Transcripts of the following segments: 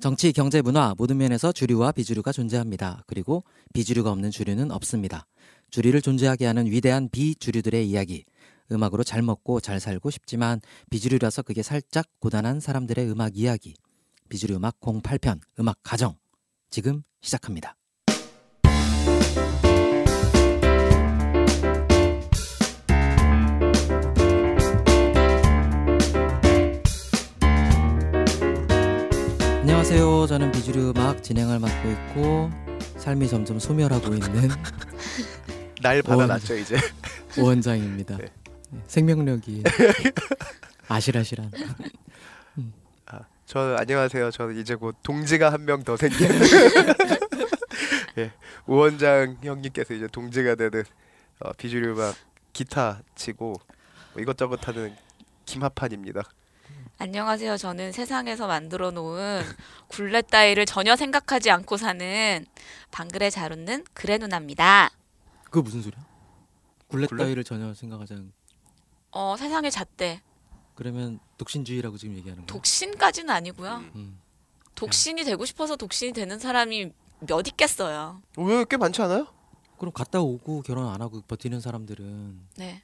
정치, 경제, 문화 모든 면에서 주류와 비주류가 존재합니다. 그리고 비주류가 없는 주류는 없습니다. 주류를 존재하게 하는 위대한 비주류들의 이야기. 음악으로 잘 먹고 잘 살고 싶지만 비주류라서 그게 살짝 고단한 사람들의 음악 이야기. 비주류 음악 08편 음악 가정. 지금 시작합니다. 안녕하세요. 저는 비주류 음악 진행을 맡고 있고 삶이 점점 소멸하고 있는 날 받아놨죠 이제. 오원장입니다. 네. 네, 생명력이 아실아실한. 저 안녕하세요. 저는 이제 곧 동지가 한 명 더 생긴. 예, 우원장 형님께서 이제 동지가 되는 어, 비주류 음악 기타 치고 뭐 이것저것 하는 김하판입니다. 안녕하세요. 저는 세상에서 만들어 놓은 굴레 따위를 전혀 생각하지 않고 사는 방글에 잘 웃는 그래 누나입니다. 그거 무슨 소리야? 굴렛? 따위를 전혀 생각하지 않. 어, 세상의 잣대. 그러면 독신주의라고 지금 얘기하는 거야? 독신까지는 아니고요. 음. 독신이 되고 싶어서 독신이 되는 사람이 몇 있겠어요. 왜 꽤 많지 않아요? 그럼 갔다 오고 결혼 안 하고 버티는 사람들은 네.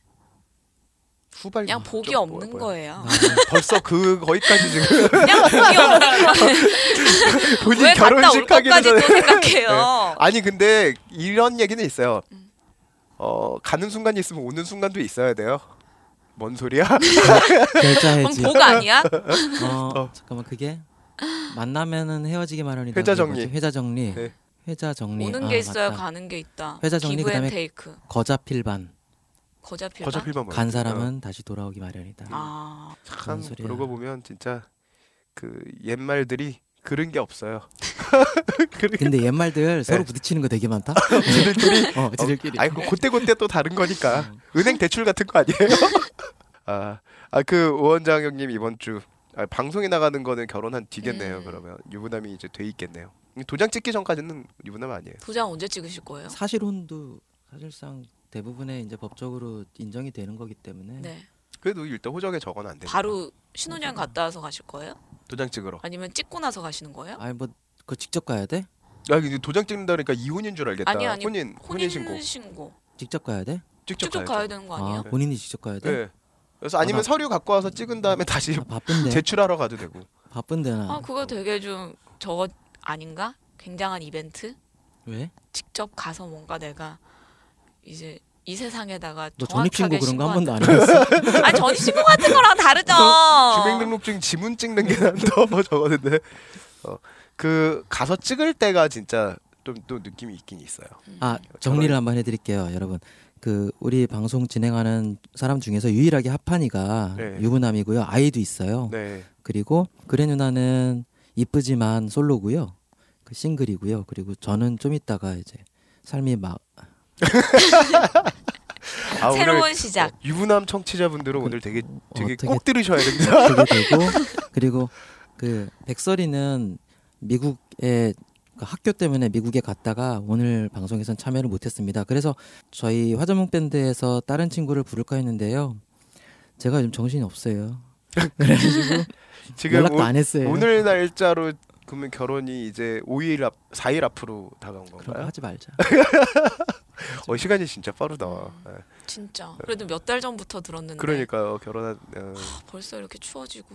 후발 그냥 복이 좀 없는 뭐야, 뭐야. 거예요. 나는 벌써 그 거기까지 지금 그냥 복이 없는 거예요. 본인 왜 갔다 올 결혼식 하기 것까지 또 전에 생각해요. 아니 근데 이런 얘기는 있어요. 음. 어 가는 순간이 있으면 오는 순간도 있어야 돼요. 뭔 소리야? 결자 그럼 해지. 복 아니야? 어, 어. 잠깐만 그게 만나면은 헤어지기 마련이다. 회자 정리. 회자 정리. 네. 회자 정리. 오는 아, 게 있어야 맞다. 가는 게 있다. 회자 정리, 그다음에 테이크. 거자 필반. 거자 필반. 거저 필만 간 사람은 다시 돌아오기 마련이다. 아, 참 소리야. 그러고 보면 진짜 그 옛말들이 그런 게 없어요. 그런 근데 옛말들 서로 네. 부딪히는 거 되게 많다. 지들끼리 어, 지들끼리. 아이 그 그때 그때 또 다른 거니까 어. 은행 대출 같은 거 아니에요? 아아그 오원장 형님 이번 주 아, 방송에 나가는 거는 결혼한 뒤겠네요. 음. 그러면 유부남이 이제 돼 있겠네요. 도장 찍기 전까지는 유부남 아니에요. 도장 언제 찍으실 거예요? 사실혼도 사실상 대부분의 이제 법적으로 인정이 되는 거기 때문에 네. 그래도 일단 호적에 적어는 안 돼요. 바로 신혼여행 갔다 와서 가실 거예요? 도장 찍으러. 아니면 찍고 나서 가시는 거예요? 아니 뭐 그거 직접 가야 돼? 아 근데 도장 찍는다 그러니까 이혼인 줄 알겠다. 아니, 아니, 혼인 혼인 신고 신고. 직접 가야 돼? 직접, 직접. 가야 되는 거 아니에요? 아 본인이 직접 가야 돼? 네. 그래서 아니면 아, 나- 서류 갖고 와서 찍은 다음에 다시 아, 바쁜데 제출하러 가도 되고. 바쁜데 나 아 그거 되게 좀 저거 아닌가? 굉장한 이벤트? 왜? 직접 가서 뭔가 내가 이제 이 세상에다가 너 전입신고 그런 거 한 번도 안. 해봤어? 아니 전입신고 같은 거랑 다르죠. 주민등록증 지문 찍는 게 난더 적었는데 어, 그 가서 찍을 때가 진짜 좀 또 느낌이 있긴 있어요. 아 정리를 한번 해드릴게요, 여러분. 그 우리 방송 진행하는 사람 중에서 유일하게 하판이가 네. 유부남이고요, 아이도 있어요. 네. 그리고 그래 누나는 이쁘지만 솔로고요, 그 싱글이고요. 그리고 저는 좀 이따가 이제 삶이 막 아, 새로운 시작. 어, 유부남 청취자분들은 오늘 되게 되게 어떻게 꼭 들으셔야 됩니다. 되게 되고 그리고 그 백설이는 미국에 그 학교 때문에 미국에 갔다가 오늘 방송에선 참여를 못했습니다. 그래서 저희 화전문 밴드에서 다른 친구를 부를까 했는데요. 제가 좀 정신이 없어요. 그래가지고 지금 연락도 오, 안 했어요. 오늘 날짜로 그러면 결혼이 이제 5일 앞 4일 앞으로 다가온 그런 거 건가요? 하지 말자. 어 시간이 진짜 빠르다. 네. 진짜. 그래도 몇 달 전부터 들었는데 그러니까요. 결혼한 어. 벌써 이렇게 추워지고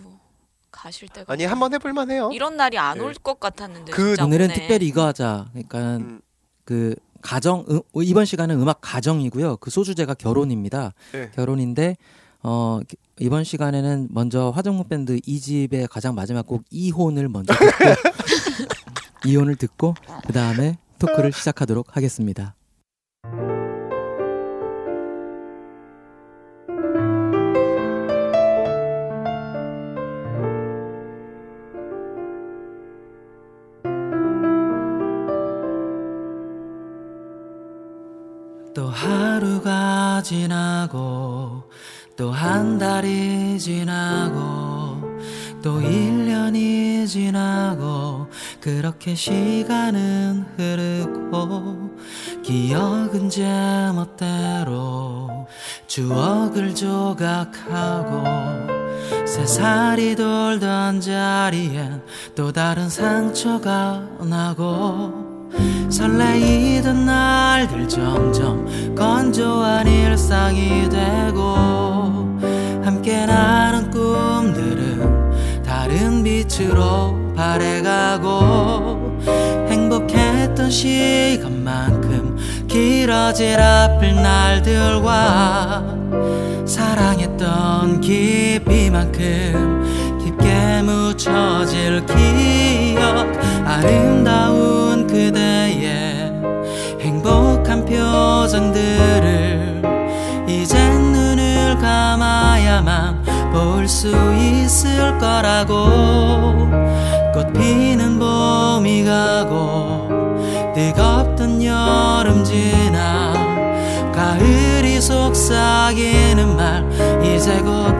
가실 때가 아니 한번 해볼 만 해요. 이런 날이 안 네. 올것 같았는데 그 진짜 오늘은 오네. 특별히 이거 하자. 그러니까 음, 그 가정 음, 이번 시간은 음악 가정이고요. 그 소주제가 결혼입니다. 네. 결혼인데 어 이번 시간에는 먼저 화정무 밴드 2집의 가장 마지막 곡 이혼을 먼저 듣고 이혼을 듣고 그 다음에 토크를 시작하도록 하겠습니다. 또 하루가 지나고 또 한 달이 지나고 또 1년이 지나고 그렇게 시간은 흐르고 기억은 제멋대로 추억을 조각하고 세 살이 돌던 자리엔 또 다른 상처가 나고 설레이던 날들 점점 건조한 일상이 되고 함께 나눈 꿈들은 다른 빛으로 발해가고 행복했던 시간만큼 길어질 앞을 날들과 사랑했던 깊이만큼 깊게 묻혀질 기억 아름다운 그대의 행복한 표정들을 이젠 눈을 감아야만 볼 수 있을 거라고. 꽃 피는 봄이 가고 뜨겁던 여름 지나 가을이 속삭이는 말 이제 곧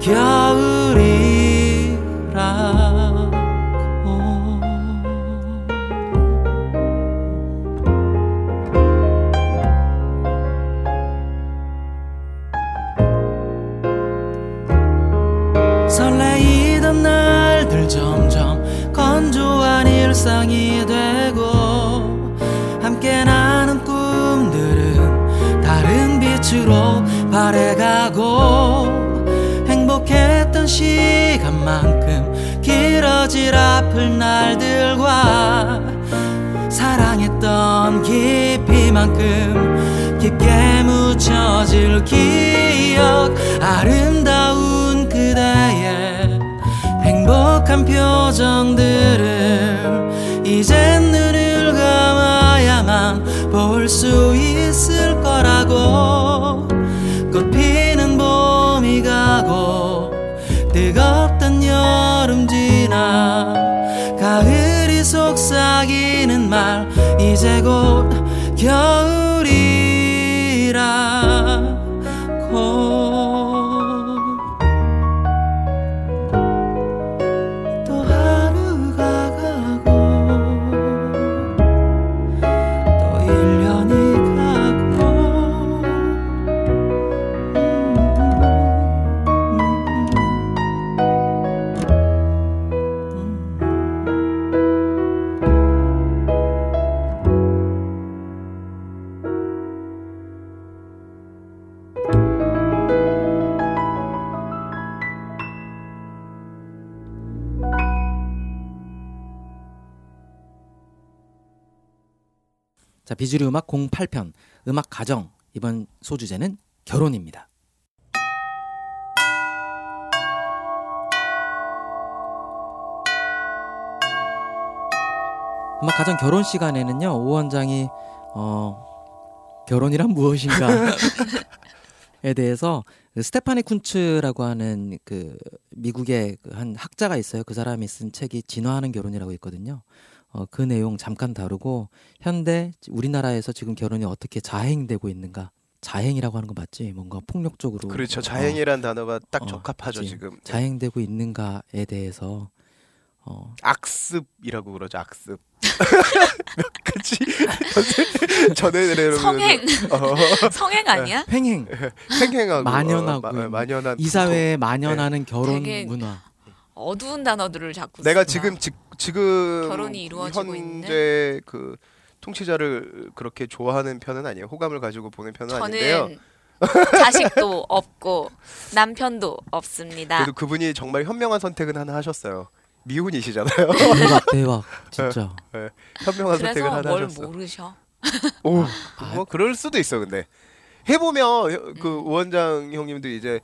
겨울이라고 설레이던 날들 점점 건조한 일상이 되고 함께 나눈 꿈들은 다른 빛으로 발해가고 행복했던 시간만큼 길어질 아플 날들과 사랑했던 깊이만큼 깊게 묻혀질 기억 아름다운 그대의 행복한 표정들을 이젠 눈을 감아야만 볼 수 있을 거라고 뜨겁던 여름 지나 가을이 속삭이는 말 이제 곧 겨울이라고 자, 비주류 음악 08편 음악 가정 이번 소주제는 결혼입니다. 음악 가정 결혼 시간에는요 오 원장이 어 결혼이란 무엇인가에 대해서 그 스테파니 쿤츠라고 하는 그 미국의 그한 학자가 있어요. 그 사람이 쓴 책이 진화하는 결혼이라고 있거든요. 어, 그 내용 잠깐 다루고 현대 우리나라에서 지금 결혼이 어떻게 자행되고 있는가? 자행이라고 하는 거 맞지? 뭔가 폭력적으로 그렇죠. 어, 자행이란 단어가 딱 어, 적합하죠 그치. 지금. 네. 자행되고 있는가에 대해서 어, 악습이라고 그러죠. 악습. 그치? 전에 성행 어, 성행 아니야? 횡행 횡행하고 만연하고 어, 마, 만연한 이 사회에 만연하는 결혼 되게 문화. 어두운 단어들을 자꾸 내가. 지금 지, 지금 결혼이 이루어지고 현재 그 통치자를 그렇게 좋아하는 편은 아니에요. 호감을 가지고 보는 편은 아닌데요. 자식도 없고 남편도 없습니다. 그래도 그분이 정말 현명한 선택은 하나 하셨어요. 미혼이시잖아요. 대박 대박 진짜. 현명한 선택을 그래서 하나 뭘 하셨어. 모르셔? 오, 아. 뭐 그럴 수도 있어 근데 해보면 그 음. 우원장 형님도 이제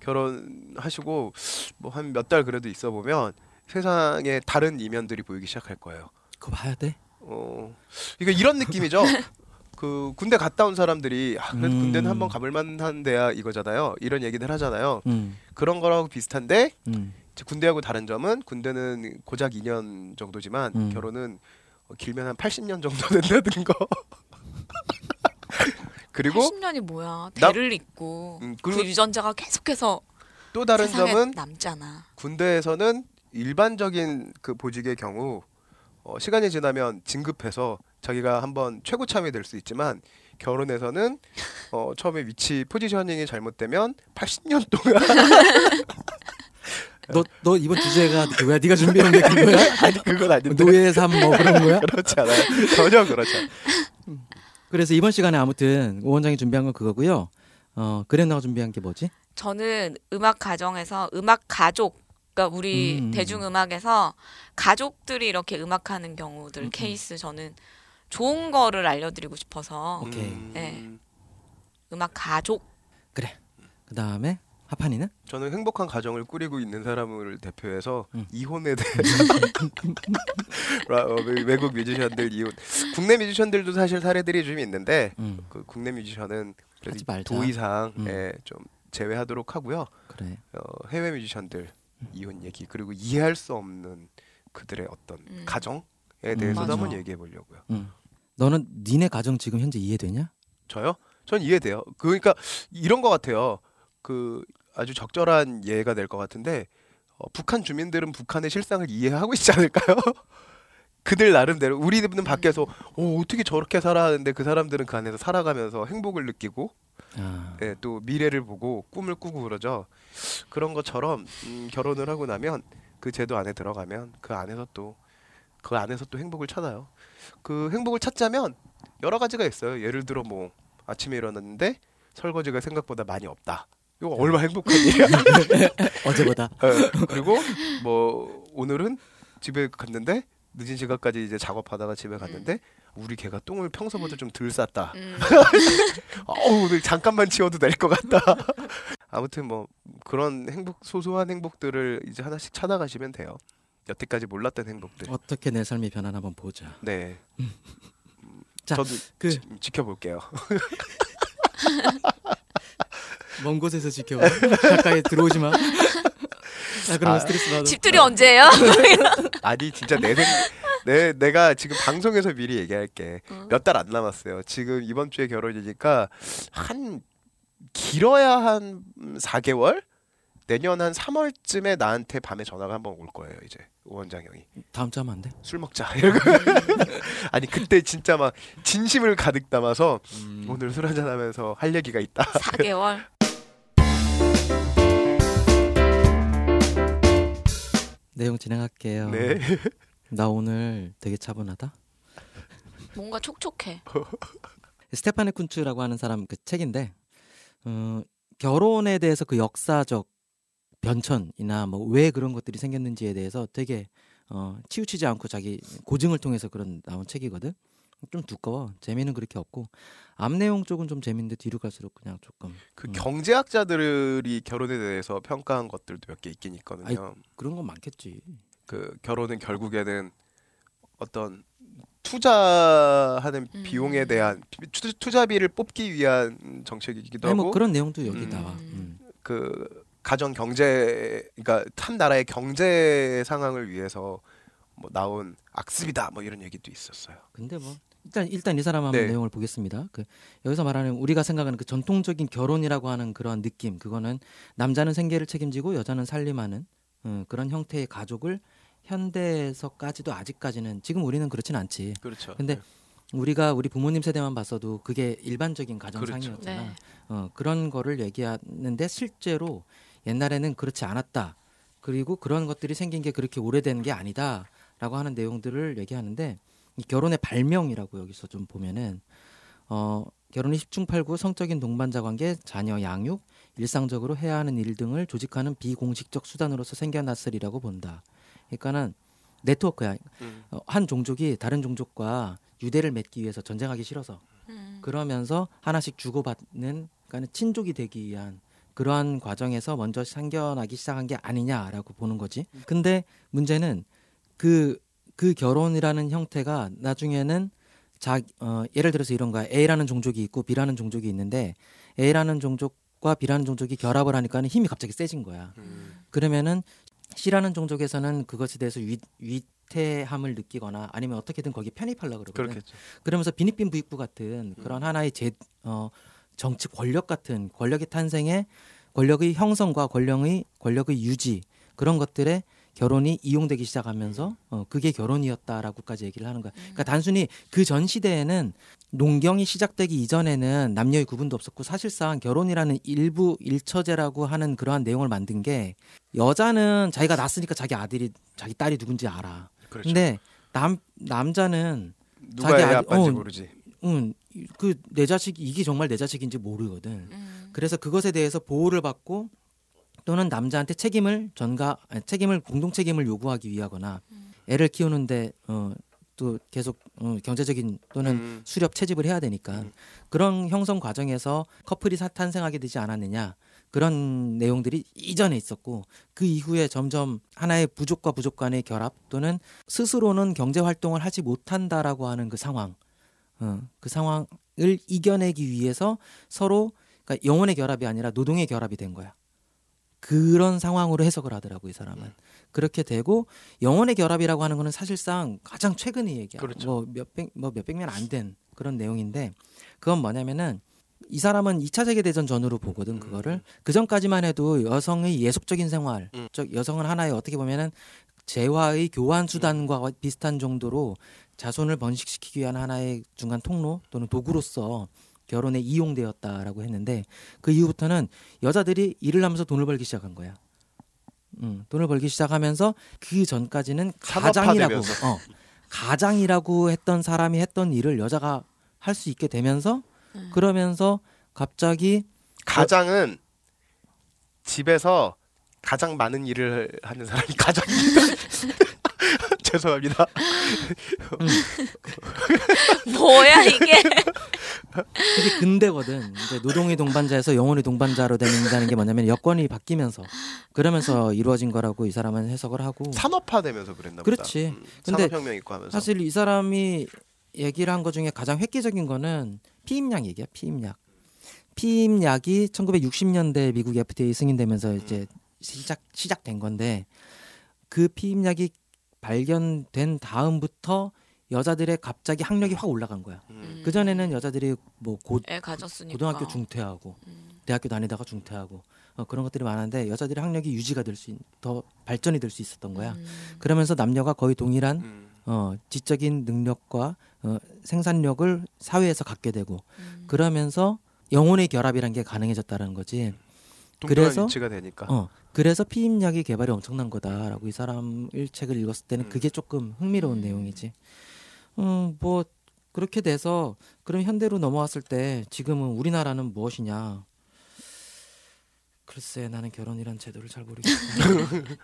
결혼하시고 뭐 한 몇 달 그래도 있어 보면 세상에 다른 이면들이 보이기 시작할 거예요. 그거 봐야 돼. 어, 이거 이런 느낌이죠. 그 군대 갔다 온 사람들이 아, 그래도 음. 군대는 한번 가볼 만한 데야 이거잖아요. 이런 얘기들 하잖아요. 음, 그런 거라고 비슷한데 음. 이제 군대하고 다른 점은 군대는 고작 2년 정도지만 음. 결혼은 어, 길면 한 80년 정도 된다는 거. 그리고 80년이 뭐야? 나- 대를 잇고 음, 그 유전자가 계속해서 또 다른 세상에 점은 남잖아. 군대에서는 일반적인 그 보직의 경우 어, 시간이 지나면 진급해서 자기가 한번 최고 참이 될 수 있지만 결혼에서는 어, 처음에 위치 포지셔닝이 잘못되면 80년 동안 너 너 이번 주제가 그거야? 네가 준비한 게 그거야? 아니 그건 아닌데 노예 삶뭐 그런 거야? 그렇지 않아요. 전혀 그렇지 않아요. 그래서 이번 시간에 아무튼 오 원장이 준비한 건 그거고요. 어 그래너가 준비한 게 뭐지? 저는 음악 가정에서 음악 가족 그러니까 우리 음. 대중음악에서 가족들이 이렇게 음악하는 경우들 음. 케이스 저는 좋은 거를 알려드리고 싶어서 오케이. 음, 네. 음악 가족 그래. 그 다음에 하판이는? 저는 행복한 가정을 꾸리고 있는 사람을 대표해서 음. 이혼에 대해서 라- 어, 외- 외국 뮤지션들 이혼 국내 뮤지션들도 사실 사례들이 좀 있는데 음 그 국내 뮤지션은 그래도 하지 말자. 도의상 음. 예, 좀 제외하도록 하고요. 그래. 어, 해외 뮤지션들 이혼 얘기 그리고 이해할 수 없는 그들의 어떤 음. 가정에 음, 대해서도. 한번 얘기해 보려고요. 음. 너는 니네 가정 지금 현재 이해되냐? 저요? 전 이해돼요. 그러니까 이런 것 같아요. 그 아주 적절한 예가 될 것 같은데 어, 북한 주민들은 북한의 실상을 이해하고 있지 않을까요? 그들 나름대로 우리는 밖에서 어, 어떻게 저렇게 살아 하는데 그 사람들은 그 안에서 살아가면서 행복을 느끼고 아, 예, 또 미래를 보고 꿈을 꾸고 그러죠. 그런 것처럼 음, 결혼을 하고 나면 그 제도 안에 들어가면 그 안에서 또 그 안에서 또 행복을 찾아요. 그 행복을 찾자면 여러 가지가 있어요. 예를 들어 뭐 아침에 일어났는데 설거지가 생각보다 많이 없다. 이거 얼마나 행복한 일이야. 어제보다. 예, 그리고 뭐 오늘은 집에 갔는데 늦은 시간까지 이제 작업하다가 집에 갔는데 우리 개가 똥을 평소보다 좀 덜 쌌다. 음, 어우 오늘 잠깐만 치워도 될 것 같다. 아무튼 뭐 그런 행복 소소한 행복들을 이제 하나씩 찾아가시면 돼요. 여태까지 몰랐던 행복들. 어떻게 내 삶이 변하나 한번 보자. 네. 자, 저도 그- 지, 지켜볼게요. 먼 곳에서 지켜봐. 가까이 들어오지 마. 아, 그러면 아, 스트레스 받아. 집들이 언제예요? 아니 진짜 내 생, 내 내가 지금 방송에서 미리 얘기할게. 어. 몇달 안 남았어요. 지금 이번 주에 결혼이니까 한 길어야 한 4개월? 내년 한 3월쯤에 나한테 밤에 전화가 한 번 올 거예요. 이제 오원장 형이. 다음 주 하면 안 돼? 술 먹자 이러고 아니 그때 진짜 막 진심을 가득 담아서 음. 오늘 술 한잔 하면서 할 얘기가 있다 4개월. 내용 진행할게요. 네 나 오늘 되게 차분하다. 뭔가 촉촉해. 스테파네 쿤츠라고 하는 사람 그 책인데 어, 결혼에 대해서 그 역사적 변천이나 뭐 왜 그런 것들이 생겼는지에 대해서 되게 어, 치우치지 않고 자기 고증을 통해서 그런 나온 책이거든. 좀 두꺼워. 재미는 그렇게 없고 앞 내용 쪽은 좀 재밌는데 뒤로 갈수록 그냥 조금 그 음. 경제학자들이 결혼에 대해서 평가한 것들도 몇 개 있긴 있거든요 그런 건 많겠지. 그 결혼은 결국에는 어떤 투자하는 음. 비용에 대한 투- 투자비를 뽑기 위한 정책이기도 아니 하고 뭐 그런 내용도 여기 음. 나와. 음. 그 가정 경제 그러니까 한 나라의 경제 상황을 위해서 뭐 나온 악습이다 뭐 이런 얘기도 있었어요. 근데 뭐 일단 일단 이 사람 한번 네. 내용을 보겠습니다. 그 여기서 말하는 우리가 생각하는 그 전통적인 결혼이라고 하는 그런 느낌, 그거는 남자는 생계를 책임지고 여자는 살림하는 어, 그런 형태의 가족을 현대에서까지도 아직까지는 지금 우리는 그렇진 않지. 그렇죠. 근데 우리가 우리 부모님 세대만 봤어도 그게 일반적인 가정상이었잖아. 그렇죠. 네. 어, 그런 거를 얘기하는데 실제로 옛날에는 그렇지 않았다. 그리고 그런 것들이 생긴 게 그렇게 오래된 게 아니다라고 하는 내용들을 얘기하는데 이 결혼의 발명이라고 여기서 좀 보면은 어, 결혼이 10중 8구 성적인 동반자 관계, 자녀 양육, 일상적으로 해야 하는 일 등을 조직하는 비공식적 수단으로서 생겨났으리라고 본다. 그러니까는 네트워크야. 음. 어, 한 종족이 다른 종족과 유대를 맺기 위해서 전쟁하기 싫어서 음. 그러면서 하나씩 주고받는 그러니까 친족이 되기 위한 그러한 과정에서 먼저 생겨나기 시작한 게 아니냐라고 보는 거지. 근데 문제는 그그 결혼이라는 형태가 나중에는 자 어, 예를 들어서 이런 거야. A라는 종족이 있고 B라는 종족이 있는데 A라는 종족과 B라는 종족이 결합을 하니까는 힘이 갑자기 세진 거야. 음. 그러면은 C라는 종족에서는 그것에 대해서 위, 위태함을 느끼거나 아니면 어떻게든 거기 편입하려고 그러거든. 그렇겠죠. 그러면서 비닉빈 부익부 같은 그런 하나의 제 어, 정치 권력 같은 권력의 탄생에 권력의 형성과 권력의 권력의 유지 그런 것들에 결혼이 이용되기 시작하면서 어, 그게 결혼이었다라고까지 얘기를 하는 거야. 그러니까 단순히 그 전 시대에는 농경이 시작되기 이전에는 남녀의 구분도 없었고 사실상 결혼이라는 일부 일처제라고 하는 그러한 내용을 만든 게 여자는 자기가 낳았으니까 자기 아들이 자기 딸이 누군지 알아. 그렇죠. 근데 남 남자는 누가 자기 애 아들- 아빠인지 어, 모르지. 응, 그 내 자식 이게 정말 내 자식인지 모르거든. 음. 그래서 그것에 대해서 보호를 받고 또는 남자한테 책임을 전가 책임을 공동 책임을 요구하기 위하거나 애를 키우는데 어, 또 계속 어, 경제적인 또는 음. 수렵 채집을 해야 되니까 음. 그런 형성 과정에서 커플이 사- 탄생하게 되지 않았느냐 그런 내용들이 이전에 있었고 그 이후에 점점 하나의 부족과 부족 간의 결합 또는 스스로는 경제 활동을 하지 못한다라고 하는 그 상황 어, 그 상황을 이겨내기 위해서 서로 그러니까 영혼의 결합이 아니라 노동의 결합이 된 거야. 그런 상황으로 해석을 하더라고 이 사람은. 그렇게 되고 영혼의 결합이라고 하는 거는 사실상 가장 최근의 얘기야. 그렇죠. 뭐 몇백 뭐 몇백 년 안 된 그런 내용인데 그건 뭐냐면은 이 사람은 2차 세계 대전 전후로 보거든 음. 그거를 그 전까지만 해도 여성의 예속적인 생활, 음. 즉 여성은 하나의 어떻게 보면은 재화의 교환 수단과 비슷한 정도로 자손을 번식시키기 위한 하나의 중간 통로 또는 도구로서 결혼에 이용되었다라고 했는데 그 이후부터는 여자들이 일을 하면서 돈을 벌기 시작한 거야. 음, 돈을 벌기 시작하면서 그 전까지는 가장이라고. 어, 가장이라고 했던 사람이 했던 일을 여자가 할 수 있게 되면서 음. 그러면서 갑자기 가장은 집에서 가장 많은 일을 하는 사람이 가장입니다. 죄송합니다. 뭐야 이게? 그게 근대거든. 이제 노동의 동반자에서 영혼의 동반자로 된다는 게 뭐냐면 여건이 바뀌면서 그러면서 이루어진 거라고 이 사람은 해석을 하고 산업화되면서 그랬나 보다. 그렇지. 음, 근데 산업혁명 있고 하면서. 사실 이 사람이 얘기를 한것 중에 가장 획기적인 거는 피임약 얘기야. 피임약. 피임약이 1960년대 미국 FDA 승인되면서 이제 시작 시작된 건데 그 피임약이 발견된 다음부터 여자들의 갑자기 학력이 확 올라간 거야. 음. 그 전에는 여자들이 뭐 고, 애 가졌으니까. 고등학교 중퇴하고 음. 대학교 다니다가 중퇴하고 어, 그런 것들이 많은데 여자들의 학력이 유지가 될 수 더 발전이 될 수 있었던 거야. 음. 그러면서 남녀가 거의 동일한 음. 어, 지적인 능력과 어, 생산력을 사회에서 갖게 되고 음. 그러면서 영혼의 결합이란 게 가능해졌다는 거지. 동등한 그래서- 위치가 되니까. 어, 그래서 피임약의 개발이 엄청난 거다라고 이 사람 일 책을 읽었을 때는 음. 그게 조금 흥미로운 음. 내용이지. 음, 뭐 그렇게 돼서 그럼 현대로 넘어왔을 때 지금은 우리나라는 무엇이냐? 글쎄 나는 결혼이란 제도를 잘 모르겠어.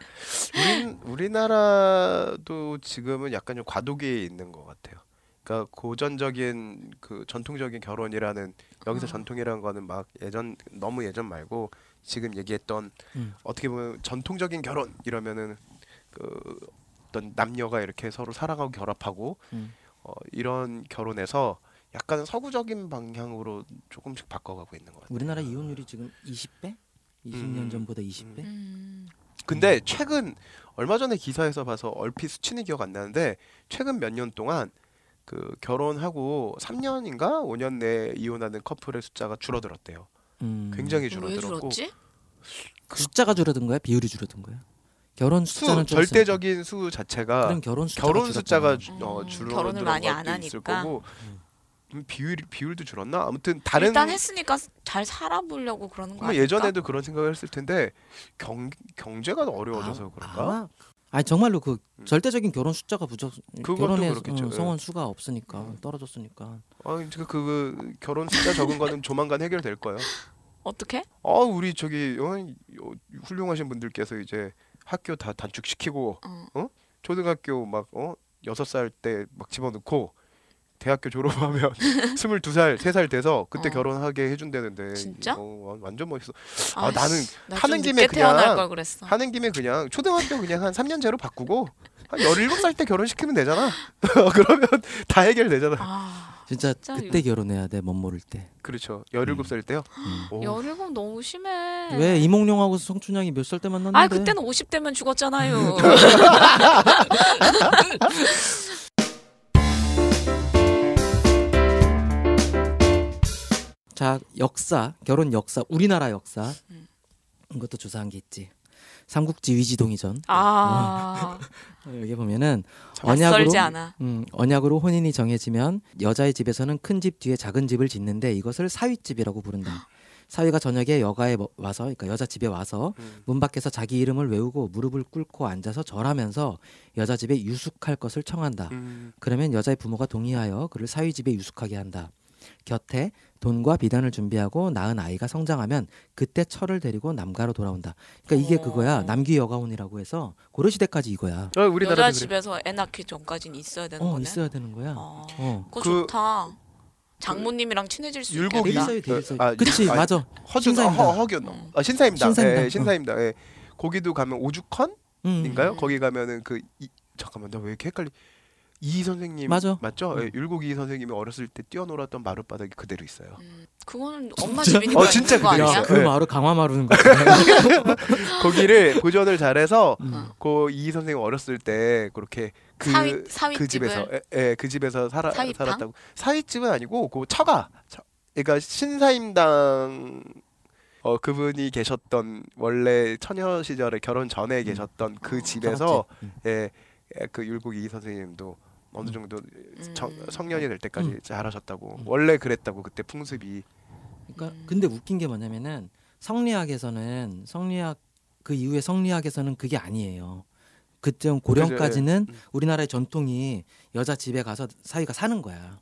우린, 우리나라도 지금은 약간 좀 과도기에 있는 것 같아요. 그러니까 고전적인 그 전통적인 결혼이라는 여기서 어. 전통이라는 거는 막 예전 너무 예전 말고 지금 얘기했던 음. 어떻게 보면 전통적인 결혼 이러면은 그 어떤 남녀가 이렇게 서로 사랑하고 결합하고 음. 어, 이런 결혼에서 약간 서구적인 방향으로 조금씩 바꿔가고 있는 것 같아요. 우리나라 이혼율이 지금 20배? 20년 음. 전보다 20배? 음. 근데 최근 얼마 전에 기사에서 봐서 얼핏 수치는 기억 안 나는데 최근 몇 년 동안 그 결혼하고 3년인가 5년 내에 이혼하는 커플의 숫자가 줄어들었대요. 음. 굉장히 왜 줄어들었고 줄었지? 숫자가 줄어든 거야? 비율이 줄어든 거야? 결혼 수 숫자는 줄었으니까. 절대적인 수 자체가 그럼 결혼 숫자가 결혼 숫자가. 주- 어, 음, 줄어든 결혼을 많이 안 하니까. 거고 음, 비율 비율도 줄었나? 아무튼 다른 일단 했으니까 잘 살아보려고 그러는 거뭐 아닐까? 예전에도 그런 생각을 했을 텐데 경 경제가 어려워져서 그런가? 아니 정말로 그 음. 절대적인 결혼 숫자가 부족 결혼의 그렇겠죠. 어, 성원 수가 없으니까 떨어졌으니까 아, 이제 그, 그 결혼 숫자 적은 거는 조만간 해결될 거예요. 어떻게? 아 우리 저기 어, 어, 훌륭하신 분들께서 이제 학교 다 단축시키고 어. 초등학교 막 어 여섯 살 때 막 집어넣고 대학교 졸업하면 스물두 살세살 돼서 그때 어. 결혼하게 해준다는데 진짜? 어, 와- 완전 멋있어. 아, 아, 나는 나 하는 좀 김에 그냥. 하는 김에 그냥 초등학교 그냥 한 3년제로 바꾸고 한 17살 때 결혼시키면 되잖아. 그러면 다 해결되잖아. 아, 진짜 진짜 그때 결혼해야 돼 멋 모를 때. 그렇죠. 17살 때요. 음. 오. 열일곱 너무 심해. 왜 이몽룡하고 성춘향이 몇 살 때 만났는데? 아 그때는 50대면 죽었잖아요. 자 역사 결혼 역사 우리나라 역사 음. 이것도 조사한 게 있지. 삼국지 위지동이전. 아 어, 여기 보면은 참 언약으로. 음, 언약으로 혼인이 정해지면 여자의 집에서는 큰 집 뒤에 작은 집을 짓는데 이것을 사위집이라고 부른다. 사위가 저녁에 여가에 뭐- 와서 그러니까 여자 집에 와서 음. 문 밖에서 자기 이름을 외우고 무릎을 꿇고 앉아서 절하면서 여자 집에 유숙할 것을 청한다. 음. 그러면 여자의 부모가 동의하여 그를 사위 집에 유숙하게 한다. 곁에 돈과 비단을 준비하고 낳은 아이가 성장하면 그때 철을 데리고 남가로 돌아온다. 그러니까 이게 어. 그거야. 남귀 여가혼이라고 해서 고려 시대까지 이거야. 어, 우리나라도 여자 그래. 집에서 애 낳기 전까지는 있어야 되는 어, 거네. 있어야 되는 거야. 어. 어. 그거 그- 좋다. 장모님이랑 친해질 수 율곡이 있겠다. 대일사유 대일사유. 아, 그치 아, 맞아. 허준 아, 신사임당. 허, 허균 음. 아 신사임당 신사임당. 예, 신사임당 예. 거기도 가면 오죽헌인가요? 음. 거기 가면은 그 이, 잠깐만 나 왜 이렇게 헷갈리 이 선생님 맞아. 맞죠? 음. 예, 율곡이 선생님이 어렸을 때 뛰어놀았던 마룻바닥이 그대로 있어요. 음, 그거는 엄마 진짜? 집이니까 어, 진짜 거 그대로 아니야? 있어요. 그 네. 마루 강화 마루는 거. 거기를 보존을 잘해서 음. 그이 선생님 어렸을 때 그렇게 그 사위 사위 그 집에서 예, 예, 그 집에서 살아? 살았다고 사위집은 아니고 그 처가 처, 그러니까 신사임당 어 그분이 계셨던 원래 처녀 시절에 결혼 전에 계셨던 그 집에서 음. 예, 예, 그 율곡 이 선생님도 어느 정도 청- 음. 성년이 될 때까지 음. 잘하셨다고 음. 원래 그랬다고 그때 풍습이 그러니까 음. 근데 웃긴 게 뭐냐면은 성리학에서는 성리학 그 이후에 성리학에서는 그게 아니에요. 그쯤 고령까지는 그죠, 예. 음. 우리나라의 전통이 여자 집에 가서 사위가 사는 거야.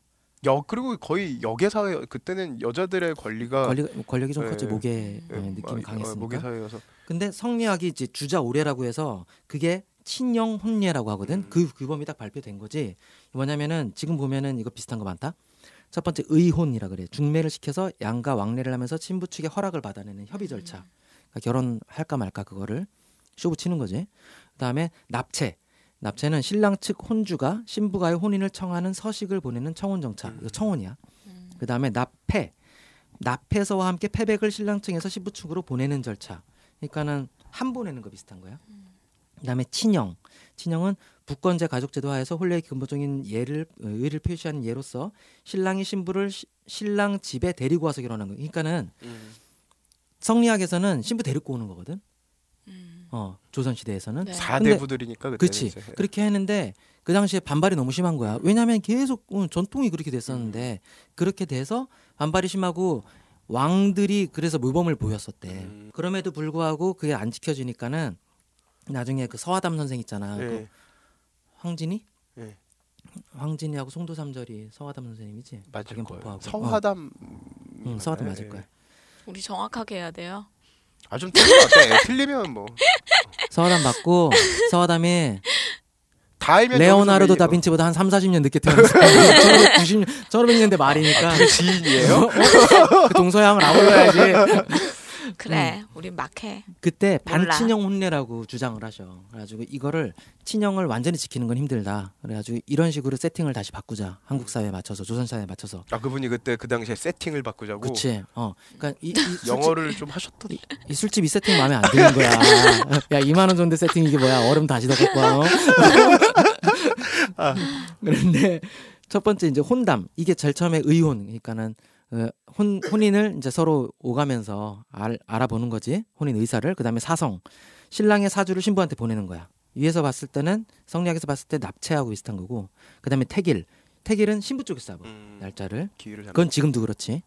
여 그리고 거의 역의 사회 그때는 여자들의 권리가 권리, 권력이 좀 예, 컸지 목에 예, 예, 느낌이 어, 강했으니까. 목의 사회여서 근데 성리학이 이제 주자 오례라고 해서 그게 친영 혼례라고 하거든. 음. 그 규범이 딱 발표된 거지. 뭐냐면은 지금 보면은 이거 비슷한 거 많다. 첫 번째 의혼이라 그래. 중매를 시켜서 양가 왕래를 하면서 신부 측의 허락을 받아내는 협의 절차. 그러니까 결혼할까 말까 그거를 쇼부 치는 거지. 그다음에 납체. 납체는 신랑 측 혼주가 신부가의 혼인을 청하는 서식을 보내는 청혼 정차. 음. 이거 청혼이야. 음. 그다음에 납패. 납해서와 함께 패백을 신랑 측에서 신부 측으로 보내는 절차. 그러니까는 한 보내는 거 비슷한 거야. 그다음에 친형. 친형은 북건제 가족제도 하에서 혼례의 근본적인 예를 어, 의를 표시하는 예로서 신랑이 신부를 시- 신랑 집에 데리고 와서 결혼한 거. 그러니까는 성리학에서는 신부 데리고 오는 거거든. 음. 어 조선 시대에서는 네. 사대부들이니까 그렇지. 그렇게 했는데 그 당시에 반발이 너무 심한 거야 왜냐하면 계속 어, 전통이 그렇게 됐었는데 그렇게 돼서 반발이 심하고 왕들이 그래서 모범을 보였었대 음. 그럼에도 불구하고 그게 안 지켜지니까는 나중에 그 서화담 선생 있잖아 예. 그 황진이 예. 황진이하고 송도삼절이 서화담 선생님이지 맞을 거예요. 서화담 응, 서화담 맞을 거야 우리 정확하게 해야 돼요. 아 좀 틀린 것 같아. 틀리면 뭐 서화담 받고 서화담이 다 알면 레오나르도 다빈치보다 한 3, 40년 늦게 태어났어 1590년 1500년대 말이니까 아, 그 지인이에요? 그 동서양을 아물러야지. 그래, 우리 막 해. 그때 몰라. 반친형 혼례라고 주장을 하셔. 그래가지고 이거를 친형을 완전히 지키는 건 힘들다. 그래가지고 이런 식으로 세팅을 다시 바꾸자. 한국 사회에 맞춰서 조선 사회에 맞춰서. 아 그분이 그때 그 당시에 세팅을 바꾸자고 그치. 어. 그러니까 이, 이 술집, 영어를 좀 하셨던. 이, 이 술집 이 세팅 마음에 안 드는 거야. 야 2만 원 정도 세팅 이게 뭐야? 얼음 다시 더 갖고 와. 어? 그런데 첫 번째 이제 혼담 이게 제일 처음에 의혼 그러니까는 어, 혼 혼인을 이제 서로 오가면서 알, 알아보는 거지. 혼인 의사를. 그다음에 사성. 신랑의 사주를 신부한테 보내는 거야. 위에서 봤을 때는 성리학에서 봤을 때 납체하고 비슷한 거고. 그다음에 태길 태길은 신부 쪽에서 잡아 음, 날짜를. 그건 지금도 그렇지.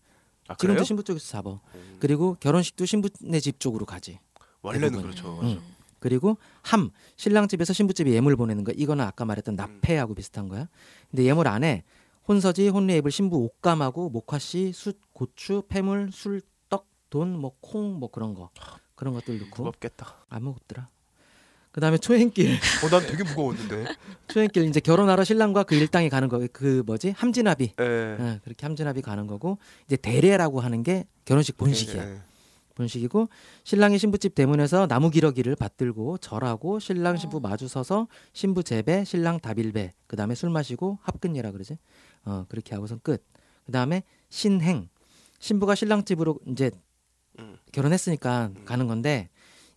아, 지금도? 신부 쪽에서 잡아. 음, 그리고 결혼식도 신부네 집 쪽으로 가지. 원래는 대부분. 그렇죠. 응. 그리고 함. 신랑 집에서 신부 집에 예물 보내는 거 이거는 아까 말했던 납패하고 비슷한 거야. 근데 예물 안에 혼서지 혼례 입을 신부 옷감하고 목화씨 숯 고추 패물 술 떡 돈 뭐 콩 뭐 그런 거 그런 것들 넣고 무겁겠다. 안 먹었더라. 그 다음에 초행길 어, 난 되게 무거웠는데. 초행길 이제 결혼하러 신랑과 그 일당이 가는 거 그 뭐지 함진합이 예. 예, 그렇게 함진합이 가는 거고 이제 대례라고 하는 게 결혼식 본식이야. 예. 본식이고 신랑이 신부집 대문에서 나무 기러기를 받들고 절하고 신랑 신부 어. 마주 서서 신부 제배 신랑 다빌배 그 다음에 술 마시고 합근이라 그러지 어 그렇게 하고선 끝 그 다음에 신행 신부가 신랑 집으로 이제 음. 결혼했으니까 음. 가는 건데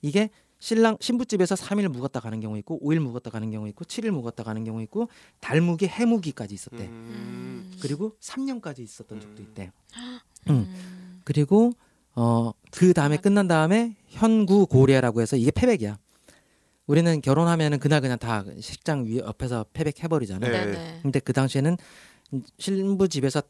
이게 신랑 신부 집에서 3일 묵었다 가는 경우 있고 5일 묵었다 가는 경우 있고 7일 묵었다 가는 경우 있고 달묵이 해묵이까지 있었대 음. 그리고 3년까지 있었던 적도 음. 있대 음. 그리고 어그 다음에 끝난 다음에 현구 고례라고 해서 이게 패백이야. 우리는 결혼하면은 그날 그냥 다 식장 위 옆에서 패백해 버리잖아요. 네. 네네. 근데 그 당시에는 신부 집에서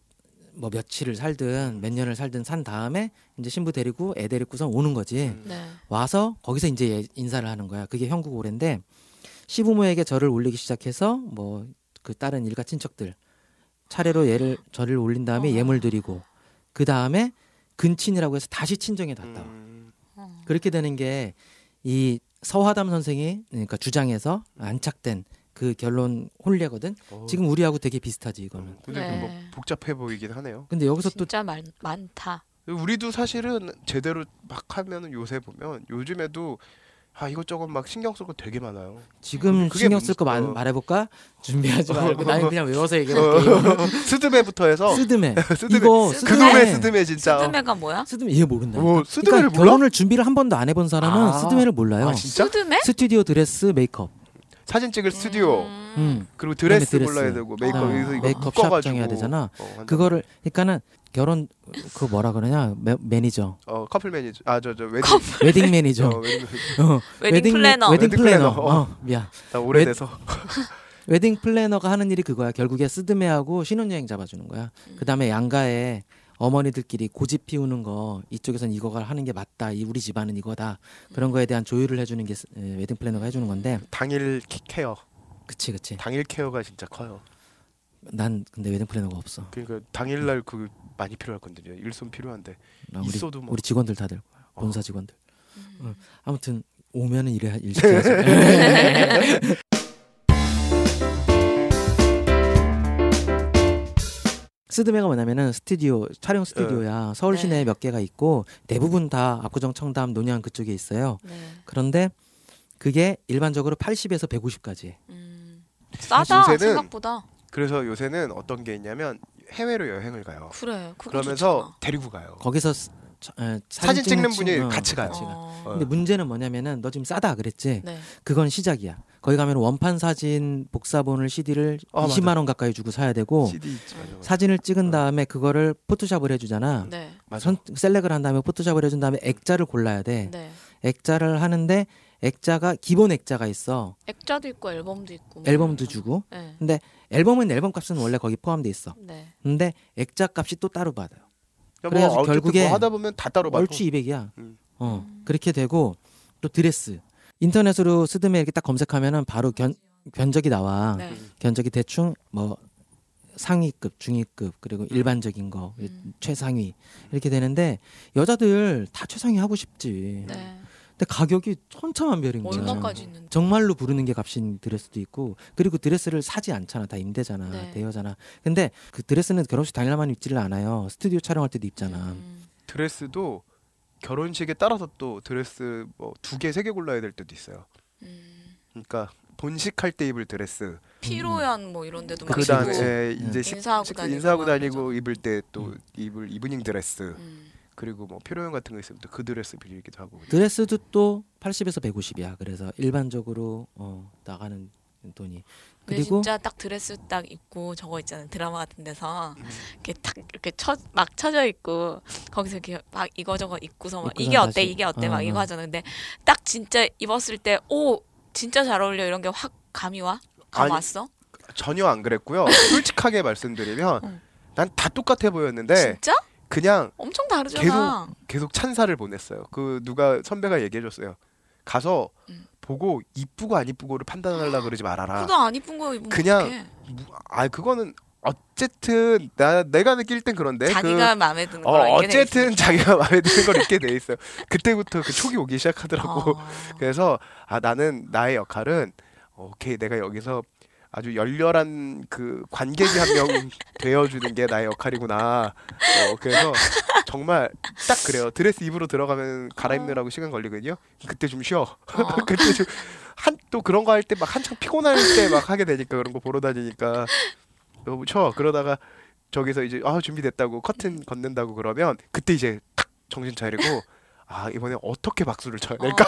뭐 며칠을 살든 몇 년을 살든 산 다음에 이제 신부 데리고 애 데리고서 오는 거지. 음. 네. 와서 거기서 이제 얘- 인사를 하는 거야. 그게 형국 오래인데 시부모에게 절을 올리기 시작해서 뭐 그 다른 일가 친척들 차례로 얘를 절을 올린 다음에 어. 예물 드리고 그 다음에 근친이라고 해서 다시 친정에 갔다 와. 음, 어. 그렇게 되는 게 이 서화담 선생이 그러니까 주장해서 안착된 그 결론 혼례거든. 어. 지금 우리하고 되게 비슷하지 이거는. 음, 근데 네. 뭐 복잡해 보이긴 하네요. 근데 여기서 또 진짜 많, 많다. 우리도 사실은 제대로 막 하면은 요새 보면 요즘에도 아 이것저것 막 신경 쓸 거 되게 많아요. 지금 신경 문제- 쓸거 말, 어. 말해볼까? 준비하지 말고 나는 그냥 외워서 어, 얘기해볼게. 스드메부터 해서 스드메. 스드메. 이거 그놈의 스드메 진짜. 스드메가 뭐야? 스드메 이해 모른다. 오, 스드메를 그러니까 몰라? 결혼을 준비를 한 번도 안 해본 사람은 아. 스드메를 몰라요. 아 진짜? 스드메? 스튜디오 드레스 메이크업. 사진 찍을 스튜디오 음. 음. 그리고 드레스. 골라야 되고 메이크업 어. 여기서 이거 메이크업 묶어가지고 샵 정해야 되잖아. 어. 그거를 그러니까는 결혼 그 뭐라 그러냐 매, 매니저 어 커플 매니저 아 저 저 wedding wedding 매니저 어, 웨딩 어, wedding planner. wedding wedding planner planner. 어, 미안 나 오래돼서 wedding planner가 하는 일이 그거야 결국에 스드메하고 신혼여행 잡아주는 거야 음. 그다음에 양가에 어머니들끼리 고집 피우는 거 이쪽에선 이거가 하는 게 맞다 이 우리 집안은 이거다 그런 거에 대한 조율을 해주는 게 스- 에, wedding planner가 해주는 건데. 당일 케- care. 그치 그치. 당일 care가 진짜 커요. 난 근데 wedding planner가 없어. 그러니까 당일날 그 많이 필요할 건데 일손 필요한데. 나 우리, 있어도 뭐. 우리 직원들 다들 어. 본사 직원들. 음. 어, 아무튼 오면은 일해 일 시켜야지 스드메가 뭐냐면은 스튜디오 촬영 스튜디오야 서울 시내에 네. 몇 개가 있고 대부분 다 압구정 청담 논양 그쪽에 있어요 네. 그런데 그게 일반적으로 80에서 150까지 음. 싸다 요새는- 생각보다. 그래서 요새는 어떤 게 있냐면 해외로 여행을 가요. 그래. 그러면서 좋잖아. 데리고 가요. 거기서 스- 차- 에, 사진 찍는 친- 분이 어, 같이 가요. 같이 가. 어. 어. 근데 문제는 뭐냐면은 너 지금 싸다 그랬지 네. 그건 시작이야 거기 가면 원판 사진 복사본을 CD를 아, 20만 원 가까이 주고 사야 되고 CD 있지 맞아, 맞아. 사진을 찍은 다음에 그거를 포토샵을 해주잖아. 네. 선, 셀렉을 한 다음에 포토샵을 해준 다음에 액자를 골라야 돼. 네. 액자를 하는데 액자가 기본 액자가 있어. 액자도 있고 앨범도 있고. 뭐. 앨범도 주고. 네. 앨범은 앨범 값은 원래 거기 포함돼 있어. 네. 근데 액자 값이 또 따로 받아요. 뭐 그래가지고 어쨌든 결국에 뭐 하다 보면 다 따로 받고. 얼추 200이야. 음. 어 음. 그렇게 되고 또 드레스. 인터넷으로 스드메 이렇게 딱 검색하면은 바로 견 견적이 나와. 네. 견적이 대충 뭐 상위급, 중위급 그리고 일반적인 거 음. 최상위 이렇게 되는데 여자들 다 최상위 하고 싶지. 네. 근데 가격이 천차만별인 거야. 얼마까지 있는데? 정말로 부르는 게 값인 드레스도 있고 그리고 드레스를 사지 않잖아 다 임대잖아 네. 대여잖아 근데 그 드레스는 결혼식 당일날만 입지를 않아요 스튜디오 촬영할 때도 입잖아 음. 드레스도 결혼식에 따라서 또 드레스 뭐 두 개 세 개 골라야 될 때도 있어요. 음. 그러니까 본식할 때 입을 드레스. 피로연 뭐 이런 데도 그치. 있고. 예, 이제 식- 인사하고 식- 다니고 인사하고 막 다니고. 입을 때또 음. 입을 이브닝 드레스 음. 그리고 뭐 피로연 같은 거 있으면 또 그 드레스 빌리기도 하고. 드레스도 또 80에서 150이야 그래서 일반적으로 어, 나가는 돈이 근데 그리고 진짜 딱 드레스 딱 입고 저거 있잖아요 드라마 같은 데서 음. 이렇게 딱 이렇게 쳐, 막 쳐져 있고 거기서 이렇게 막 이거저거 입고서 막 이게 어때 다시- 이게 어때 어, 막 어. 이거 하잖아 근데 딱 진짜 입었을 때 오 진짜 잘 어울려 이런 게 확 감이 와? 감 아니, 왔어? 전혀 안 그랬고요. 솔직하게 말씀드리면 응. 난다 똑같아 보였는데 진짜? 그냥 엄청 다르잖아. 계속 찬사를 보냈어요. 그 누가 선배가 얘기해줬어요. 가서 음. 보고 이쁘고 안 이쁘고를 판단하려 그러지 말아라. 그도 안 이쁜 거 입으면 그냥 아 그거는 어쨌든 나 내가 느낄 땐 그런데 자기가 마음에 드는 그, 어, 어쨌든 자기가 마음에 드는 걸 입게 돼 있어요. 그때부터 그 촉이 오기 시작하더라고. 어. 그래서 아 나는 나의 역할은 오케이 내가 여기서 아주 열렬한 그 관객이 한 명 되어주는 게 나의 역할이구나. 어, 그래서 정말 딱 그래요. 드레스 입으로 들어가면 갈아입느라고 시간 걸리거든요. 그때 좀 쉬어. 어. 그때 좀 한 또 그런 거 할 때 막 한창 피곤할 때 막 하게 되니까 그런 거 보러 다니니까 너무 쉬어. 그러다가 저기서 이제 아 준비됐다고 커튼 걷는다고 그러면 그때 이제 탁 정신 차리고 아 이번에 어떻게 박수를 쳐야 될까?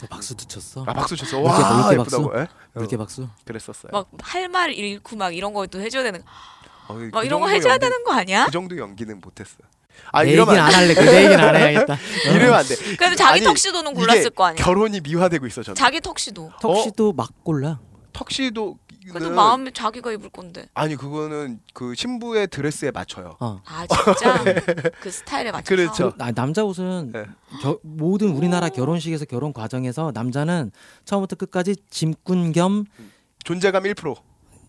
너 박수도 쳤어 아 박수 쳤어. 물개- 와 물개 예쁘다고. 예? 물개 어, 박수 그랬었어요. 막 할 말 잃고 막 이런 거또 해줘야 되는 어, 막 그 이런 거 해줘야 연기- 되는 거 아니야? 그 정도 연기는 못했어. 아내 이러면 얘기는 안안 할래. 내 얘기는 안 해야겠다. 돼. 이러면 안 돼. 그래도 자기 아니, 턱시도는 골랐을 거 아니야. 결혼이 미화되고 있어 저는. 자기 턱시도. 턱시도 막 골라. 턱시도 그래도 마음에 자기가 입을 건데. 아니 그거는 그 신부의 드레스에 맞춰요. 어. 아 진짜 그 스타일에 맞춰서. 그렇죠. 아, 남자 옷은 네. 겨- 모든 우리나라 결혼식에서 결혼 과정에서 남자는 처음부터 끝까지 짐꾼 겸 존재감 1%.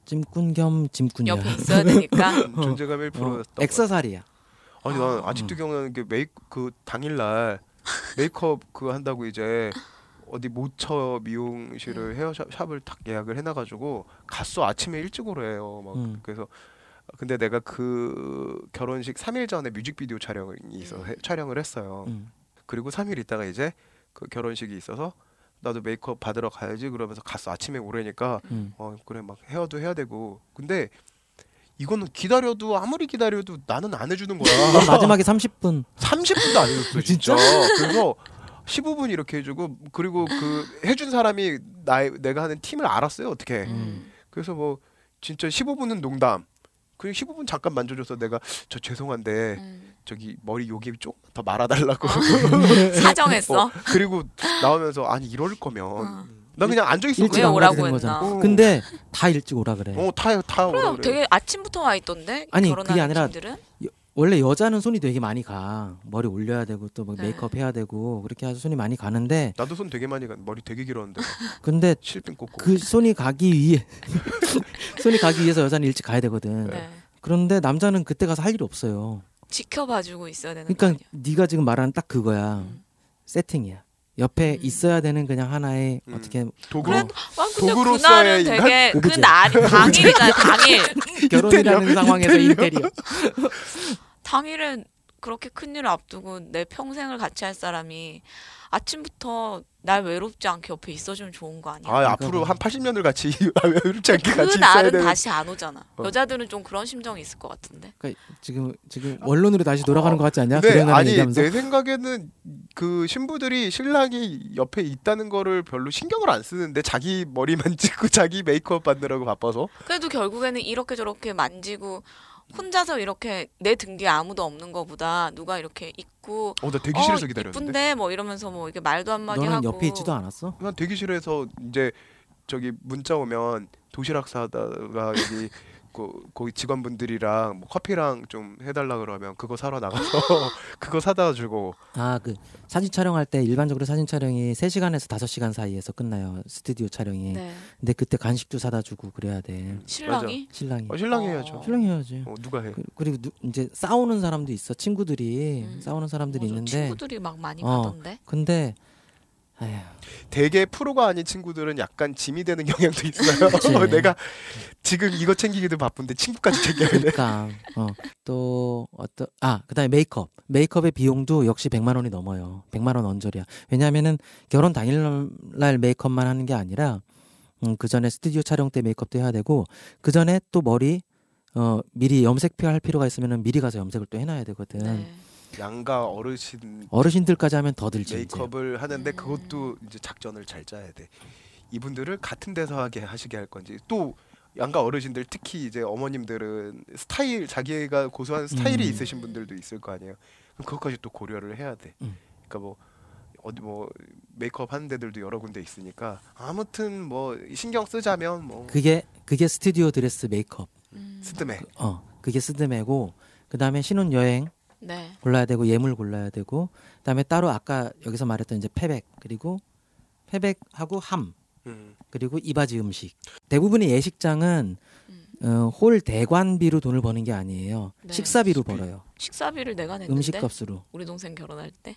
짐꾼 겸 짐꾼이야. 옆에 있어야 되니까. 음, 존재감 1%였던 어, 액세서리야. 아니 나는 아직도 기억나는 게 메이크 그 당일날 메이크업 그 한다고 이제 어디 모처 미용실을 헤어샵을 딱 예약을 해놔가지고 갔어. 아침에 일찍 오래요. 막 음. 그래서 근데 내가 그 결혼식 3일 전에 뮤직비디오 촬영이 있어 해- 촬영을 했어요. 음. 그리고 3일 있다가 이제 그 결혼식이 있어서 나도 메이크업 받으러 가야지 그러면서 갔어. 아침에 오래니까 음. 어 그래 막 헤어도 해야 되고. 근데 이거는 기다려도 아무리 기다려도 나는 안 해주는 거야. 마지막에 30분. 30분도 안 해줬어 진짜. 그래서 15분 이렇게 해주고 그리고 그 해준 사람이 나 내가 하는 팀을 알았어요 어떻게. 음. 그래서 뭐 진짜 15분은 농담. 그리고 15분 잠깐 만져줘서 내가 저 죄송한데 음. 저기 머리 여기 좀더 말아달라고. 사정했어. 어, 그리고 나오면서 아니 이럴 거면 어. 나 그냥 앉아 있어. 일찍 오라고 했나? 어. 근데 다 일찍 오라 그래. 어다다 그래 오라 그래. 되게 아침부터 와 있던데. 아니, 그게 아니라 팀들은? 원래 여자는 손이 되게 많이 가. 머리 올려야 되고 또막 네. 메이크업 해야 되고 그렇게 해서 손이 많이 가는데 나도 손 되게 많이 가. 머리 되게 길었는데 근데 실핀 꽂고. 그 손이 가기 위해 손이 가기 위해서 여자는 일찍 가야 되거든. 네. 그런데 남자는 그때 가서 할 일이 없어요. 지켜봐주고 있어야 되는 거 그러니까? 네가 지금 말하는 딱 그거야. 음. 세팅이야. 옆에 음. 있어야 되는 그냥 하나의 음. 어떻게 도구. 그래, 아 도구로서의? 되게 그 그거지. 날이 당일이잖아요. 당일. 결혼이라는 상황에서 인테리어. 당일은 그렇게 큰 일을 앞두고 내 평생을 같이 할 사람이 아침부터 날 외롭지 않게 옆에 있어주면 좋은 거 아니야? 아 앞으로 한 80년을 같이 외롭지 않게 그 같이 있어야 날은 되는. 다시 안 오잖아. 어. 여자들은 좀 그런 심정이 있을 것 같은데. 그러니까 지금 지금 원론으로 다시 돌아가는 것 같지 않냐? 어. 아니 얘기하면서. 내 생각에는 그 신부들이 신랑이 옆에 있다는 거를 별로 신경을 안 쓰는데 자기 머리 만지고 자기 메이크업 받느라고 바빠서 그래도 결국에는 이렇게 저렇게 만지고 혼자서 이렇게 내 등 뒤에 아무도 없는 거보다 누가 이렇게 있고 어 나 대기실에서 어, 기다렸는데? 이쁜데. 뭐 이러면서 뭐 이렇게 말도 한마디 너는 하고. 옆에 있지도 않았어? 난 대기실에서 이제 저기 문자 오면 도시락 사다가 여기 그 거기 직원분들이랑 뭐 커피랑 좀 해달라 그러면 그거 사러 나가서 그거 사다 주고 아 그 사진 촬영할 때 일반적으로 사진 촬영이 3시간에서 5시간 사이에서 끝나요. 스튜디오 촬영이. 네. 근데 그때 간식도 사다 주고 그래야 돼. 신랑이 신랑이. 어, 신랑이 어. 해야죠. 신랑이 해야지. 어, 누가 해? 그- 그리고 누, 이제 싸우는 사람도 있어. 친구들이 음. 싸우는 사람들이 맞아, 있는데 친구들이 막 많이 어. 가던데. 근데 아휴, 되게 프로가 아닌 친구들은 약간 짐이 되는 경향도 있어요. 내가 지금 이거 챙기기도 바쁜데 친구까지 챙겨야 돼. 그러니까 어, 또 어떤 아 그다음에 메이크업 메이크업의 비용도 역시 100만 원이 넘어요. 100만 원 언저리야. 왜냐하면은 결혼 당일날 메이크업만 하는 게 아니라 음, 그 전에 스튜디오 촬영 때 메이크업도 해야 되고 그 전에 또 머리 어 미리 염색표 할 필요가 있으면은 미리 가서 염색을 또 해놔야 되거든. 네. 양가 어르신 어르신들까지 하면 더 들지. 이제. 메이크업을 하는데 음. 그것도 이제 작전을 잘 짜야 돼. 이분들을 같은 데서 하게 하시게 할 건지 또 양가 어르신들 특히 이제 어머님들은 스타일 자기가 고수한 스타일이 음. 있으신 분들도 있을 거 아니에요. 그럼 그것까지 또 고려를 해야 돼. 음. 그러니까 뭐 어디 뭐 메이크업 하는 데들도 여러 군데 있으니까 아무튼 뭐 신경 쓰자면 뭐 그게 그게 스튜디오 드레스 메이크업. 음. 스드메 어 그게 스드메고 그 다음에 신혼 여행 네. 골라야 되고 예물 골라야 되고 그다음에 따로 아까 여기서 말했던 이제 패백 그리고 패백하고 함 음. 그리고 이바지 음식 대부분의 예식장은 음. 어, 홀 대관비로 돈을 버는 게 아니에요 네. 식사비로 식비. 벌어요 식사비를 내가 냈는데 음식값으로 우리 동생 결혼할 때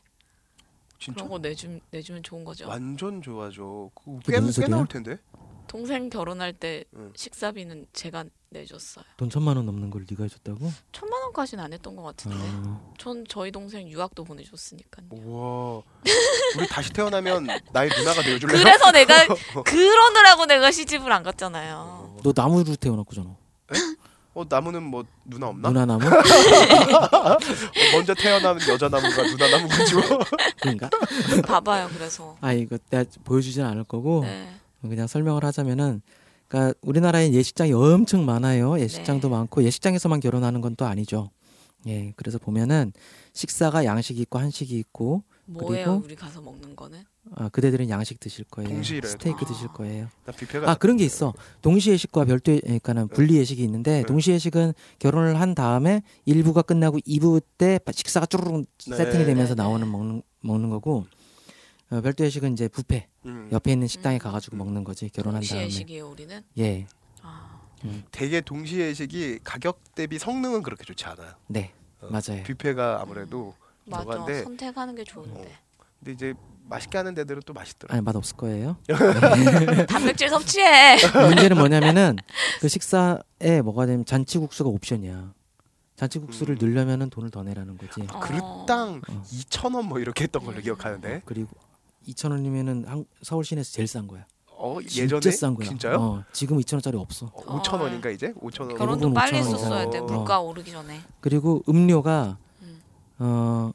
진짜 그런 거 내주 내주면 좋은 거죠. 완전 좋아져. 그거 그게 꽤, 무슨 꽤 소리야? 나올 텐데. 동생 결혼할 때 응. 식사비는 제가 내줬어요. 돈 천만 원 넘는 걸 네가 해줬다고 천만 원까지는 안 했던 것 같은데. 어, 전 저희 동생 유학도 보내줬으니까요. 우와. 우리 다시 태어나면 나의 누나가 되어줄래요? 그래서 내가 그러느라고 내가 시집을 안 갔잖아요. 너 나무로 태어났구잖아 어 나무는 뭐 누나 없나? 누나 나무 어, 먼저 태어나는 여자 나무가 누나 나무 가지고. 그러니까 봐봐요. 그래서 아 이거 내가 보여주진 않을 거고 네. 그냥 설명을 하자면은 그러니까 우리나라에 예식장이 엄청 많아요. 예식장도 네. 많고 예식장에서만 결혼하는 건 또 아니죠. 예, 그래서 보면은 식사가 양식이 있고 한식이 있고 뭐예요? 그리고- 우리 가서 먹는 거는? 아, 그대들은 양식 드실 거예요. 동시래. 스테이크 아. 드실 거예요. 아 그런 게 있어. 동시 예식과 별도 예- 그러니까는 분리 예식이 있는데 네. 동시 예식은 결혼을 한 다음에 1부가 끝나고 2부 때 식사가 쭈르륵 네. 세팅이 되면서 네, 네. 나오는 먹는 먹는 거고 어, 별도 예식은 이제 뷔페 음. 옆에 있는 식당에 음. 가가지고 먹는 거지 결혼한 동시 다음에. 예식이에요 우리는. 예, 아, 되게 동시 예식이 가격 대비 성능은 그렇게 좋지 않아요. 네 어, 맞아요. 뷔페가 아무래도 맞아. 저건데 선택하는 게 좋은데. 어. 근데 이제 맛있게 하는 데들은 또 맛있더라. 아니 맛 없을 거예요. 단백질 섭취해. 문제는 뭐냐면은 그 식사에 뭐가 되면 잔치국수가 옵션이야. 잔치국수를 음. 넣으려면은 돈을 더 내라는 거지. 어. 그릇당 어. 2천 원 뭐 이렇게 했던 걸로 음. 기억하는데. 그리고 2천 원이면은 한- 서울 시내에서 제일 싼 거야. 어 진짜 예전에 싼 거야. 진짜요? 어, 지금 2천 원짜리 없어. 어, 5천 원인가 이제? 5천 원. 결혼도 빨리 5천 했었어야 돼. 원이잖아. 물가 오르기 전에. 그리고 음료가 음. 어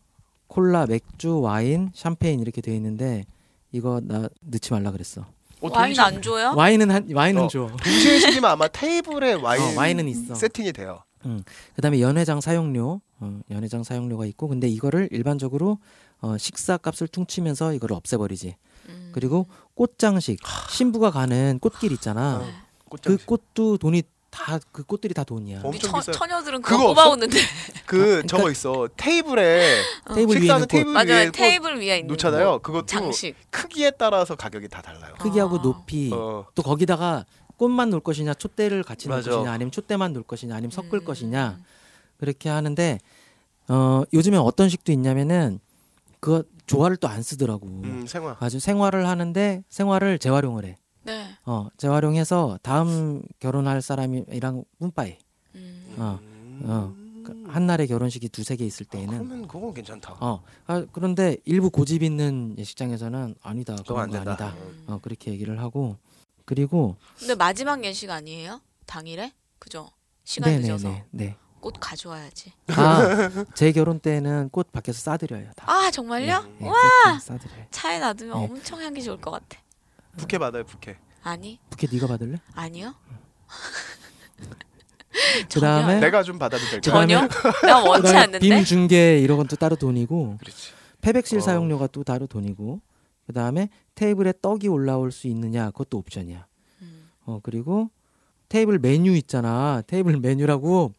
콜라, 맥주, 와인, 샴페인 이렇게 돼 있는데 이거 나 넣지 말라 그랬어. 어, 와인 동시- 안 줘요? 와인은 한 와인은 어. 줘. 동시 예식이면 아마 테이블에 와인 어, 와인은 있어. 세팅이 돼요. 그다음에 연회장 사용료, 어, 연회장 사용료가 있고 근데 이거를 일반적으로 어, 식사값을 퉁치면서 이거를 없애버리지. 음. 그리고 꽃장식, 신부가 가는 꽃길 있잖아. 어. 네. 그. 꽃도 돈이 다 그 꽃들이 다 돈이야. 어. 엄청 처. 처녀들은 그거? 뽑아오는데 그 그러니까- 저거 있어 테이블에 테이블 위에 있는 테이블 위에 맞아요 꽃 테이블 위에 있는 놓잖아요. 거. 그것도 장식 크기에 따라서 가격이 다 달라요. 크기하고 아. 높이 어. 또 거기다가 꽃만 놓을 것이냐 촛대를 같이 놓을 맞아. 것이냐 아니면 촛대만 놓을 것이냐 아니면 섞을 음. 것이냐 그렇게 하는데 어 요즘에 어떤 식도 있냐면은 그 조화를 또 안 쓰더라고 음, 생화. 아주 생활을 하는데 생활을 재활용을 해. 네 어 재활용해서 다음 결혼할 사람이랑 뿜빠이 음. 어, 음. 어. 그 한날에 결혼식이 두세 개 있을 아, 때에는 그러면 그건 괜찮다. 어 아, 그런데 일부 고집 있는 예식장에서는 아니다 그건 안거 된다. 아니다 음. 어 그렇게 얘기를 하고 그리고 근데 마지막 예식 아니에요? 당일에? 그죠? 시간 늦어서 네네네 네. 꽃 가져와야지. 아, 제 결혼 때는 꽃 밖에서 싸드려요. 다. 아 정말요? 음. 네, 와 세팅 싸드려요. 차에 놔두면 네. 엄청 향기 좋을 것 같아. 부케 받아요 부케. 아니 부케 네가 받을래? 아니요. 그다음에 내가 좀 받아도 될까? 전혀 나 원치 그다음에 않는데. 빔 중계 이런 건 또 따로 돈이고 그렇지. 패백실 어. 사용료가 또 따로 돈이고 그다음에 테이블에 떡이 올라올 수 있느냐 그것도 옵션이야. 음. 어 그리고 테이블 메뉴 있잖아. 테이블 메뉴라고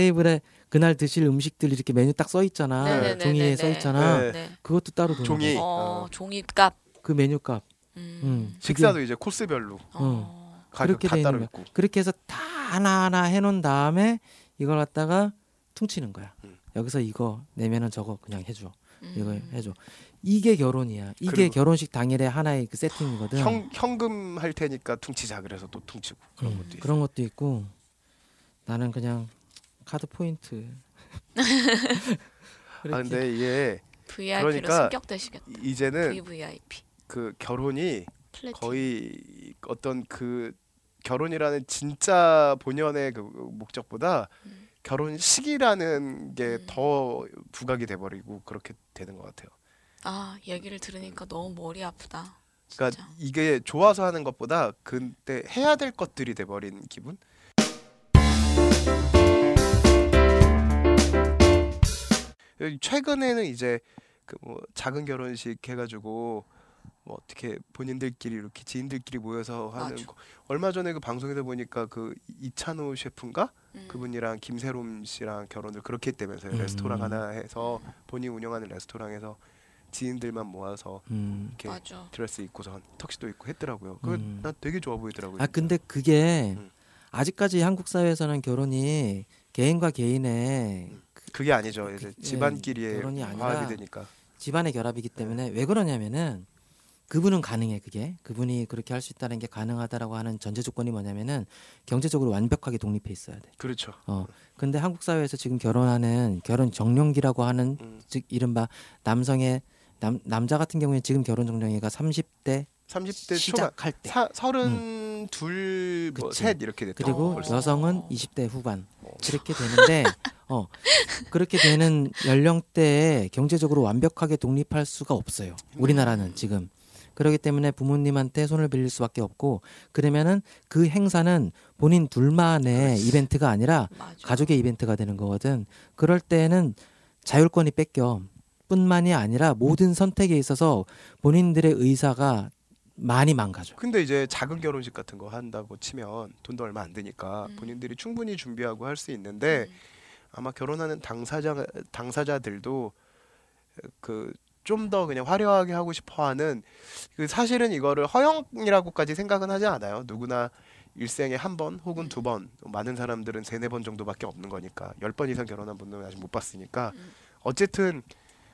테이블에 그날 드실 음식들 이렇게 메뉴 딱 써 있잖아. 네네네네네. 종이에 써 있잖아. 네. 네. 그것도 따로 돈. 종이. 어, 어. 종이값. 그 메뉴값. 음. 음. 식사도 이제 코스별로 어. 가격 그렇게 다돼 따로 있는 있고. 그렇게 해서 다 하나하나 해놓은 다음에 이걸 갖다가 퉁치는 거야. 음. 여기서 이거 내면은 저거 그냥 해줘. 이거 음. 해줘. 이게 결혼이야. 이게 결혼식 당일에 하나의 그 세팅이거든. 현 현금 할 테니까 퉁치자 그래서 또 퉁치고 그런 음, 것도 있어. 그런 것도 있고 나는 그냥 카드 포인트. 아. 근데 이게 VIP로 그러니까 승격되시겠다. 이제는 VVIP. 그 결혼이 플래팅. 거의 어떤 그 결혼이라는 진짜 본연의 그 목적보다 음. 결혼식이라는 게 음. 더 부각이 돼버리고 그렇게 되는 것 같아요. 아 얘기를 들으니까 너무 머리 아프다. 진짜. 그러니까 이게 좋아서 하는 것보다 그때 해야 될 것들이 돼버린 기분. 최근에는 이제 그 뭐 작은 결혼식 해가지고 뭐 어떻게 본인들끼리 이렇게 지인들끼리 모여서 하는 맞아. 거. 얼마 전에 그 방송에서 보니까 그 이찬호 셰프인가 음. 그분이랑 김세롬 씨랑 결혼을 그렇게 했다면서요 음. 레스토랑 하나 해서 본인 운영하는 레스토랑에서 지인들만 모아서 음. 이렇게 맞아. 드레스 입고서 턱시도 입고 했더라고요. 그거 음. 난 되게 좋아 보이더라고요. 아 근데 그게 음. 아직까지 한국 사회에서는 결혼이 개인과 개인의 그게 아니죠. 그- 이제 예, 집안끼리의 결혼이 아니라 화합이 되니까. 집안의 결합이기 때문에 왜 그러냐면은 그분은 가능해 그게 그분이 그렇게 할 수 있다는 게 가능하다라고 하는 전제 조건이 뭐냐면은 경제적으로 완벽하게 독립해 있어야 돼. 그렇죠. 어 근데 한국 사회에서 지금 결혼하는 결혼 정년기라고 하는 음. 즉 이른바 남성의 남 남자 같은 경우에 지금 결혼 정년기가 30대 30대 초반 시작할 때 사, 서른 둘, 뭐. 셋 이렇게 됐죠. 그리고 벌써. 여성은 어. 20대 후반 어. 그렇게 되는데 어 그렇게 되는 연령대에 경제적으로 완벽하게 독립할 수가 없어요. 우리나라는 지금 그렇기 때문에 부모님한테 손을 빌릴 수밖에 없고 그러면은 그 행사는 본인 둘만의 이벤트가 아니라 맞아. 가족의 이벤트가 되는 거거든. 그럴 때는 자율권이 뺏겨. 뿐만이 아니라 모든 선택에 있어서 본인들의 의사가 많이 망가져. 근데 이제 작은 결혼식 같은 거 한다고 치면 돈도 얼마 안 드니까 음. 본인들이 충분히 준비하고 할 수 있는데 음. 아마 결혼하는 당사자 당사자들도 그 좀 더 그냥 화려하게 하고 싶어하는 그 사실은 이거를 허영이라고까지 생각은 하지 않아요. 누구나 일생에 한 번 혹은 두 번, 많은 사람들은 세네 번 정도밖에 없는 거니까 열 번 이상 결혼한 분들은 아직 못 봤으니까 음. 어쨌든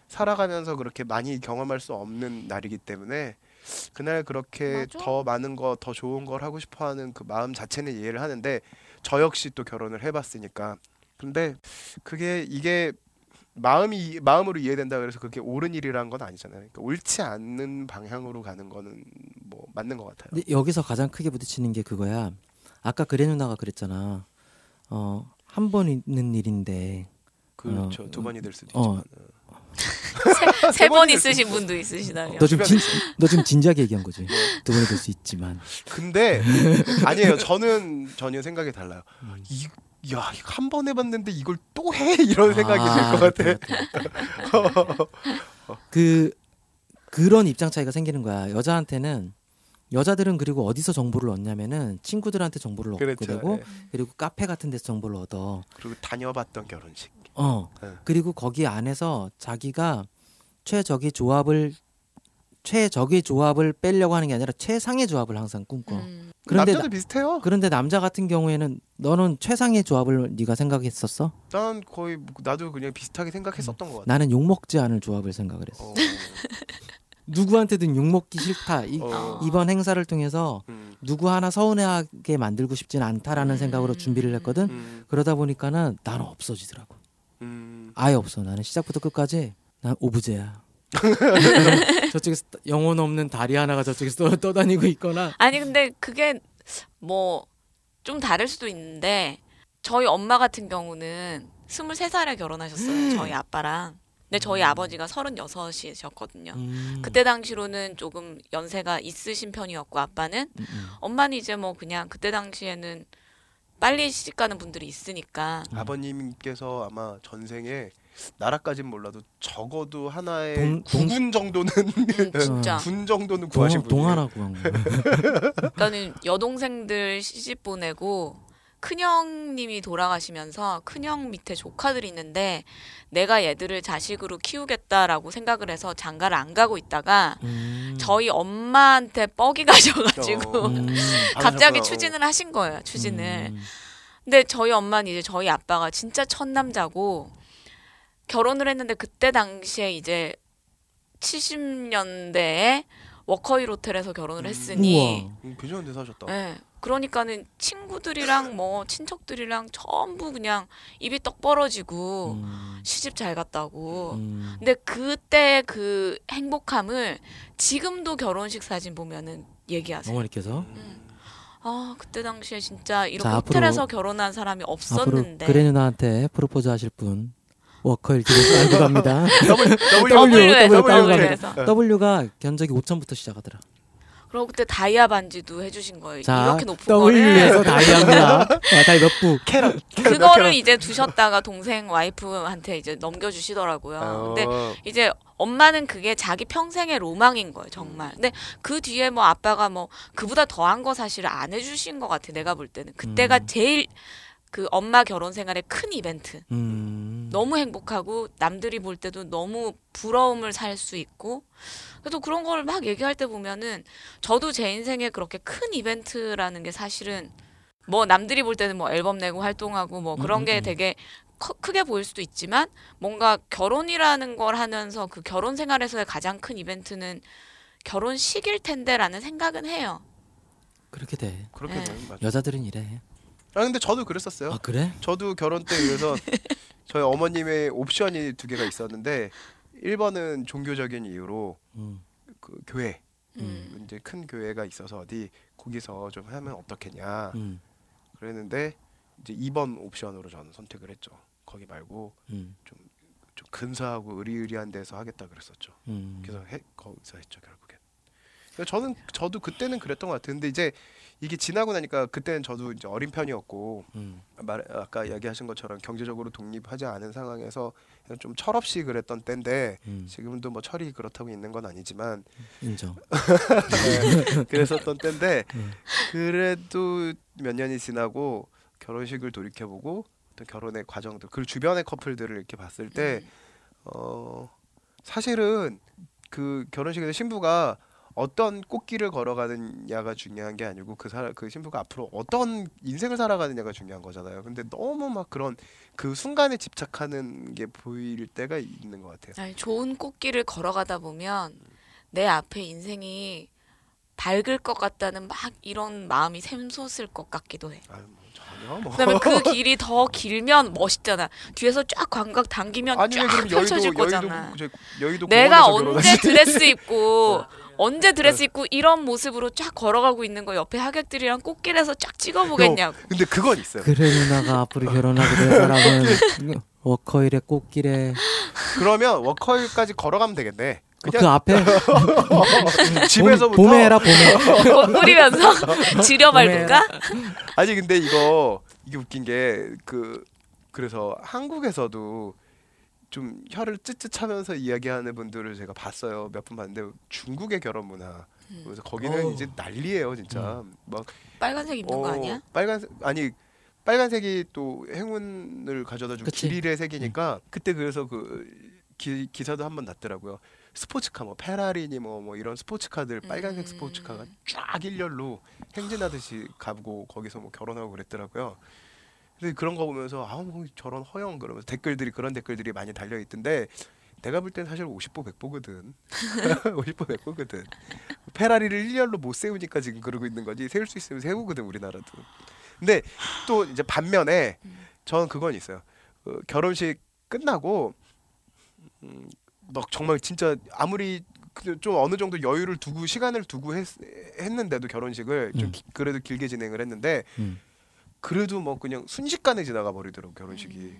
살아가면서 그렇게 많이 경험할 수 없는 날이기 때문에 그날 그렇게 맞아. 더 많은 거 더 좋은 걸 하고 싶어하는 그 마음 자체는 이해를 하는데 저 역시 또 결혼을 해봤으니까 근데 그게 이게 마음이 마음으로 이해된다 그래서 그게 옳은 일이라는 건 아니잖아요. 그러니까 옳지 않는 방향으로 가는 거는 뭐 맞는 것 같아요. 근데 여기서 가장 크게 부딪히는 게 그거야. 아까 그래 누나가 그랬잖아. 어, 한 번 있는 일인데 그렇죠. 어, 두 번이 될 수도 어. 있지만 세 번 있으신 분도 있으시다면. 너 지금 진, 너 지금 진지하게 얘기한 거지. 두 번이 될 수 있지만. 근데 아니에요. 저는 전혀 생각이 달라요. 음. 이, 야, 한 번 해봤는데 이걸 또 해? 이런 생각이 아, 들것 같아. 그 그런 입장 차이가 생기는 거야. 여자한테는 여자들은 그리고 어디서 정보를 얻냐면은 친구들한테 정보를 얻게 그렇죠. 되고 예. 그리고 카페 같은 데서 정보를 얻어. 그리고 다녀봤던 결혼식. 어. 네. 그리고 거기 안에서 자기가 최적의 조합을 최적의 조합을 빼려고 하는 게 아니라 최상의 조합을 항상 꿈꿔. 음. 그런데 남자도 나- 비슷해요. 그런데 남자 같은 경우에는 너는 최상의 조합을 네가 생각했었어? 난 거의 뭐- 나도 그냥 비슷하게 생각했었던 것 같아. 나는 욕 먹지 않을 조합을 생각을 했어. 어, 누구한테든 욕 먹기 싫다. 이, 어. 이번 행사를 통해서 음, 누구 하나 서운해하게 만들고 싶진 않다라는 음. 생각으로 준비를 했거든. 음, 그러다 보니까는 나는 없어지더라고. 음. 아예 없어. 나는 시작부터 끝까지 난 오브제야. 저쪽에서 영혼 없는 다리 하나가 저쪽에서 떠- 떠다니고 있거나 아니 근데 그게 뭐 좀 다를 수도 있는데 저희 엄마 같은 경우는 23살에 결혼하셨어요. 저희 아빠랑. 근데 저희 아버지가 36이셨거든요. 음. 그때 당시로는 조금 연세가 있으신 편이었고 아빠는 음, 음. 엄마는 이제 뭐 그냥 그때 당시에는 빨리 시집 가는 분들이 있으니까 음. 아버님께서 아마 전생에 나라까진 몰라도 적어도 하나의 동- 국군 정도는 음, 진짜 군 정도는 구하신 동, 분이에요. 동하나 구한 거. 그러니까는 여동생들 시집 보내고 큰형님이 돌아가시면서 큰형 밑에 조카들이 있는데 내가 얘들을 자식으로 키우겠다라고 생각을 해서 장가를 안 가고 있다가 음. 저희 엄마한테 뻑이 가셔가지고 어. 음. 갑자기 아, 추진을 하신 거예요 추진을 음. 근데 저희 엄마는 이제 저희 아빠가 진짜 첫 남자고 결혼을 했는데 그때 당시에 이제 70년대에 워커힐 호텔에서 결혼을 음. 했으니 우와. 음, 괜찮은 데 사셨다. 예. 그러니까는 친구들이랑 뭐 친척들이랑 전부 그냥 입이 떡 벌어지고 음. 시집 잘 갔다고. 음. 근데 그때 그 행복함을 지금도 결혼식 사진 보면은 얘기하세요. 어머니께서 음. 아 그때 당시에 진짜 이렇게 자, 앞으로- 호텔에서 결혼한 사람이 앞으로 없었는데 그래 누나한테 프로포즈 하실 분 워커힐 기록 알고 갑니다. W W, W에서 W, W에서 W가 견적이 5천부터 시작하더라. 그리고 그때 다이아 반지도 해주신 거예요. 자, 이렇게 높은 거를 W에서 다이아입니다. 아, 다이 몇 부? 캐럿. 그거를 이제 두셨다가 동생 와이프한테 이제 넘겨주시더라고요. 근데 어, 이제 엄마는 그게 자기 평생의 로망인 거예요, 정말. 근데 그 뒤에 뭐 아빠가 뭐 그보다 더한 거 사실 안 해주신 것 같아, 내가 볼 때는. 그때가 음. 제일 그 엄마 결혼 생활의 큰 이벤트. 음. 너무 행복하고 남들이 볼 때도 너무 부러움을 살 수 있고 그래도 그런 걸 막 얘기할 때 보면은 저도 제 인생에 그렇게 큰 이벤트라는 게 사실은 뭐 남들이 볼 때는 뭐 앨범 내고 활동하고 뭐 그런 음, 게 음. 되게 커- 크게 보일 수도 있지만 뭔가 결혼이라는 걸 하면서 그 결혼 생활에서의 가장 큰 이벤트는 결혼식일 텐데라는 생각은 해요. 그렇게 돼. 그렇게 네. 되면 맞아. 여자들은 이래. 아 근데 저도 그랬었어요. 아 그래? 저도 결혼 때 그래서 저희 어머님의 옵션이 두 개가 있었는데 1번은 종교적인 이유로 음. 그 교회 음. 이제 큰 교회가 있어서 어디 거기서 좀 하면 어떻겠냐 음. 그랬는데 이제 2번 옵션으로 저는 선택을 했죠. 거기 말고 음. 좀 근사하고 의리의리한 데서 하겠다 그랬었죠. 음. 그래서 해, 거기서 했죠 결국엔. 저는 저도 그때는 그랬던 것. 근데 이제 이게 지나고 나니까 그때는 저도 이제 어린 편이었고 음. 말 아까 이야기하신 것처럼 경제적으로 독립하지 않은 상황에서 좀 철없이 그랬던 때인데 음. 지금도 뭐 철이 그렇다고 있는 건 아니지만 인정. 네, 그랬었던 때인데 음. 그래도 몇 년이 지나고 결혼식을 돌이켜보고 어떤 결혼의 과정들 그 주변의 커플들을 이렇게 봤을 때 음. 어, 사실은 그 결혼식에서 신부가 어떤 꽃길을 걸어가느냐가 중요한 게 아니고 그 사람 그 신부가 앞으로 어떤 인생을 살아가느냐가 중요한 거잖아요. 근데 너무 막 그런 그 순간에 집착하는 게 보일 때가 있는 것 같아요. 아니, 좋은 꽃길을 걸어가다 보면 내 앞에 인생이 밝을 것 같다는 막 이런 마음이 샘솟을 것 같기도 해. 아유, 뭐 전혀 뭐. 그다음에 그 길이 더 길면 멋있잖아. 뒤에서 쫙 광각 당기면 아니 왜쫙 펼쳐질 여의도 거잖아. 여의도 저, 여의도 내가 공원에서 언제 결혼하지? 드레스 입고 언제 드레스 입고 이런 모습으로 쫙 걸어가고 있는 거 옆에 하객들이랑 꽃길에서 쫙 찍어보겠냐고. 근데 그건 있어요. 그래 누나가 앞으로 결혼하게 될 사람은 워커힐의 꽃길에 그러면 워커힐까지 걸어가면 되겠네. 어, 그 그냥 앞에 집에서부터 봄, 봄에 해라 봄에. 꽃 뿌리면서 즈려 밟을까? 아니 근데 이거 이게 웃긴 게 그 그래서 한국에서도 좀 혀를 찌릿하면서 이야기하는 분들을 제가 봤어요. 몇 분 봤는데 중국의 결혼 문화. 음. 그래서 거기는 어. 이제 난리예요, 진짜. 막 빨간색 입는 거 어, 아니야? 빨간색 아니 빨간색이 또 행운을 가져다 주고 그치. 길일의 색이니까 그때 그래서 그 기, 기사도 한 번 났더라고요. 스포츠카 뭐 페라리니 뭐, 뭐 이런 스포츠카들 빨간색 음. 스포츠카가 쫙 일렬로 행진하듯이 가고 거기서 뭐 결혼하고 그랬더라고요. 근데 그런 거 보면서 아우 뭐 저런 허영 그러면서 댓글들이 그런 댓글들이 많이 달려 있던데 내가 볼 땐 사실 50보 100보거든. 50보 100보거든. 페라리를 일렬로 못 세우니까 지금 그러고 있는 거지. 세울 수 있으면 세우거든 우리나라도. 근데 또 이제 반면에 저는 그건 있어요. 어, 결혼식 끝나고 음, 막 정말 진짜 아무리 그- 좀 어느 정도 여유를 두고 시간을 두고 했, 했는데도 결혼식을 좀 음. 기- 그래도 길게 진행을 했는데 음. 그래도 뭐 그냥 순식간에 지나가 버리더라고 결혼식이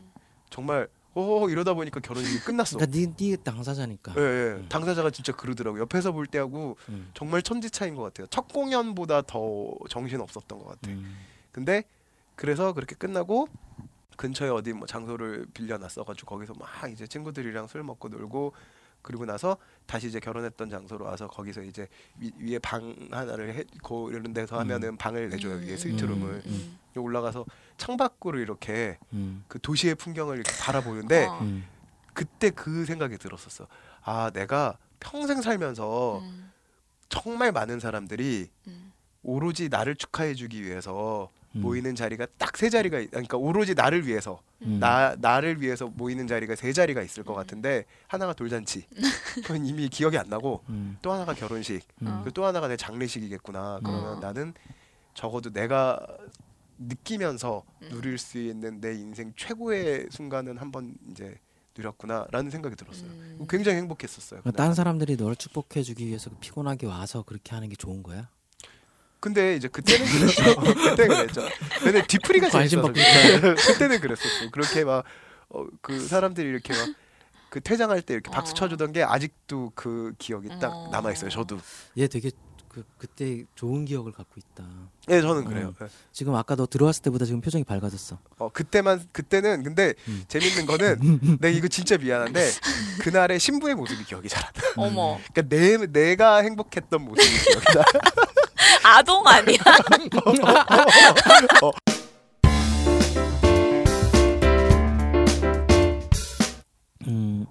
정말 어 이러다 보니까 결혼식이 끝났어. 그러니까 네, 네 당사자니까. 예, 예. 음. 당사자가 진짜 그러더라고. 옆에서 볼 때하고 음. 정말 천지 차인 것 같아요. 첫 공연보다 더 정신 없었던 것 같아. 음. 근데 그래서 그렇게 끝나고 근처에 어디 뭐 장소를 빌려놨어가지고 거기서 막 이제 친구들이랑 술 먹고 놀고 그리고 나서 다시 이제 결혼했던 장소로 와서 거기서 이제 위, 위에 방 하나를 해, 고 이런 데서 음. 하면은 방을 내줘요 위에 스위트룸을 음. 올라가서 창밖으로 이렇게 음. 그 도시의 풍경을 이렇게 바라보는데 어. 음. 그때 그 생각이 들었었어. 아 내가 평생 살면서 음. 정말 많은 사람들이 음. 오로지 나를 축하해주기 위해서 음. 모이는 자리가 딱 세 자리가 있- 그러니까 오로지 나를 위해서 음. 나 나를 위해서 모이는 자리가 세 자리가 있을 것 음. 같은데 하나가 돌잔치 그건 이미 기억이 안 나고 음. 또 하나가 결혼식 음. 어. 그리고 또 하나가 내 장례식이겠구나 그러면 어. 나는 적어도 내가 느끼면서 음. 누릴 수 있는 내 인생 최고의 순간은 한번 이제 누렸구나라는 생각이 들었어요. 음. 굉장히 행복했었어요. 그러니까. 다른 사람들이 널 축복해주기 위해서 그 피곤하게 와서 그렇게 하는 게 좋은 거야? 근데 이제 그때는 그랬죠. 그때 그랬죠. 근데 뒤풀이가 재밌어서 그때- 그때는 그랬었어. 그렇게 막 그 사람들이 이렇게 막 그 퇴장할 때 이렇게 박수 어. 쳐주던 게 아직도 그 기억이 딱 어. 남아 있어요. 저도. 얘 되게 그 그때 좋은 기억을 갖고 있다. 네, 저는 그래요. 네. 지금 아까 너 들어왔을 때보다 지금 표정이 밝아졌어. 어 그때만 그때는 근데 음. 재밌는 거는 내가 이거 진짜 미안한데 그날의 신부의 모습이 기억이 잘 안 나. 어머 그러니까 내 내가 행복했던 모습이 기억이 나. 아동 아니야? 음,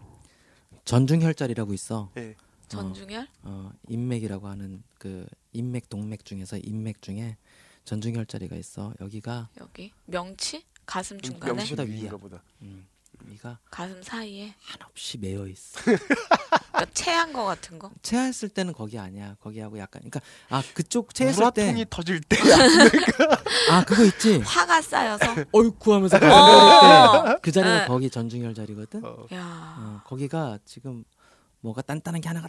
전중혈자리라고 있어. 예. 전중열? 어, 인맥이라고 하는 그 인맥 동맥 중에서 인맥 중에 전중혈자리가 있어. 여기가 여기 명치? 가슴 중간에? 명치 보다 위인가 위야. 보다. 음, 여기가 가슴 사이에? 한없이 매여 있어. 그러니까 체한 거 같은 거? 체했을 때는 거기 아니야. 거기하고 약간 그러니까 아 그쪽 체했을 때 우라통이 터질 때 아 그거 있지. 화가 쌓여서? 어이쿠 하면서 어. 그 자리가 네. 거기 전중혈 자리거든. 어. 야 어, 거기가 지금 뭐가 단단한 게 하나가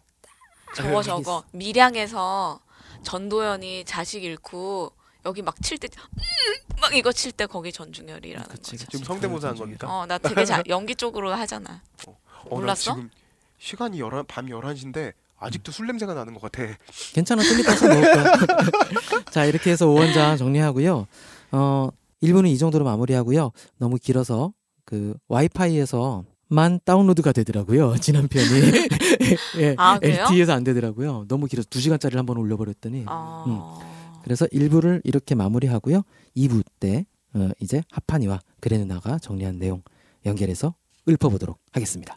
저거 저거 밀양에서 전도연이 자식 잃고 여기 막 칠때 음! 막 이거 칠 때 거기 전중열이라는. 그치. 지금 성대모사 한. 겁니까? 어 나 되게 잘 연기 쪽으로 하잖아. 어, 나 몰랐어? 지금 시간이 열한 밤 11시인데 아직도 술 냄새가 나는 것 같아. 괜찮아 좀 이따 서 먹을 거야. 자 이렇게 해서 5원장 정리하고요. 어 1부는 이 정도로 마무리하고요. 너무 길어서 그 와이파이에서 만 다운로드가 되더라고요. 지난 편이. 예, 아, 그래요? LTE에서 안 되더라고요. 너무 길어서 2시간짜리를 한번 올려버렸더니. 아. 그래서 1부를 이렇게 마무리하고요. 2부 때 어, 이제 하파니와 그레누나가 정리한 내용 연결해서 읊어보도록 하겠습니다.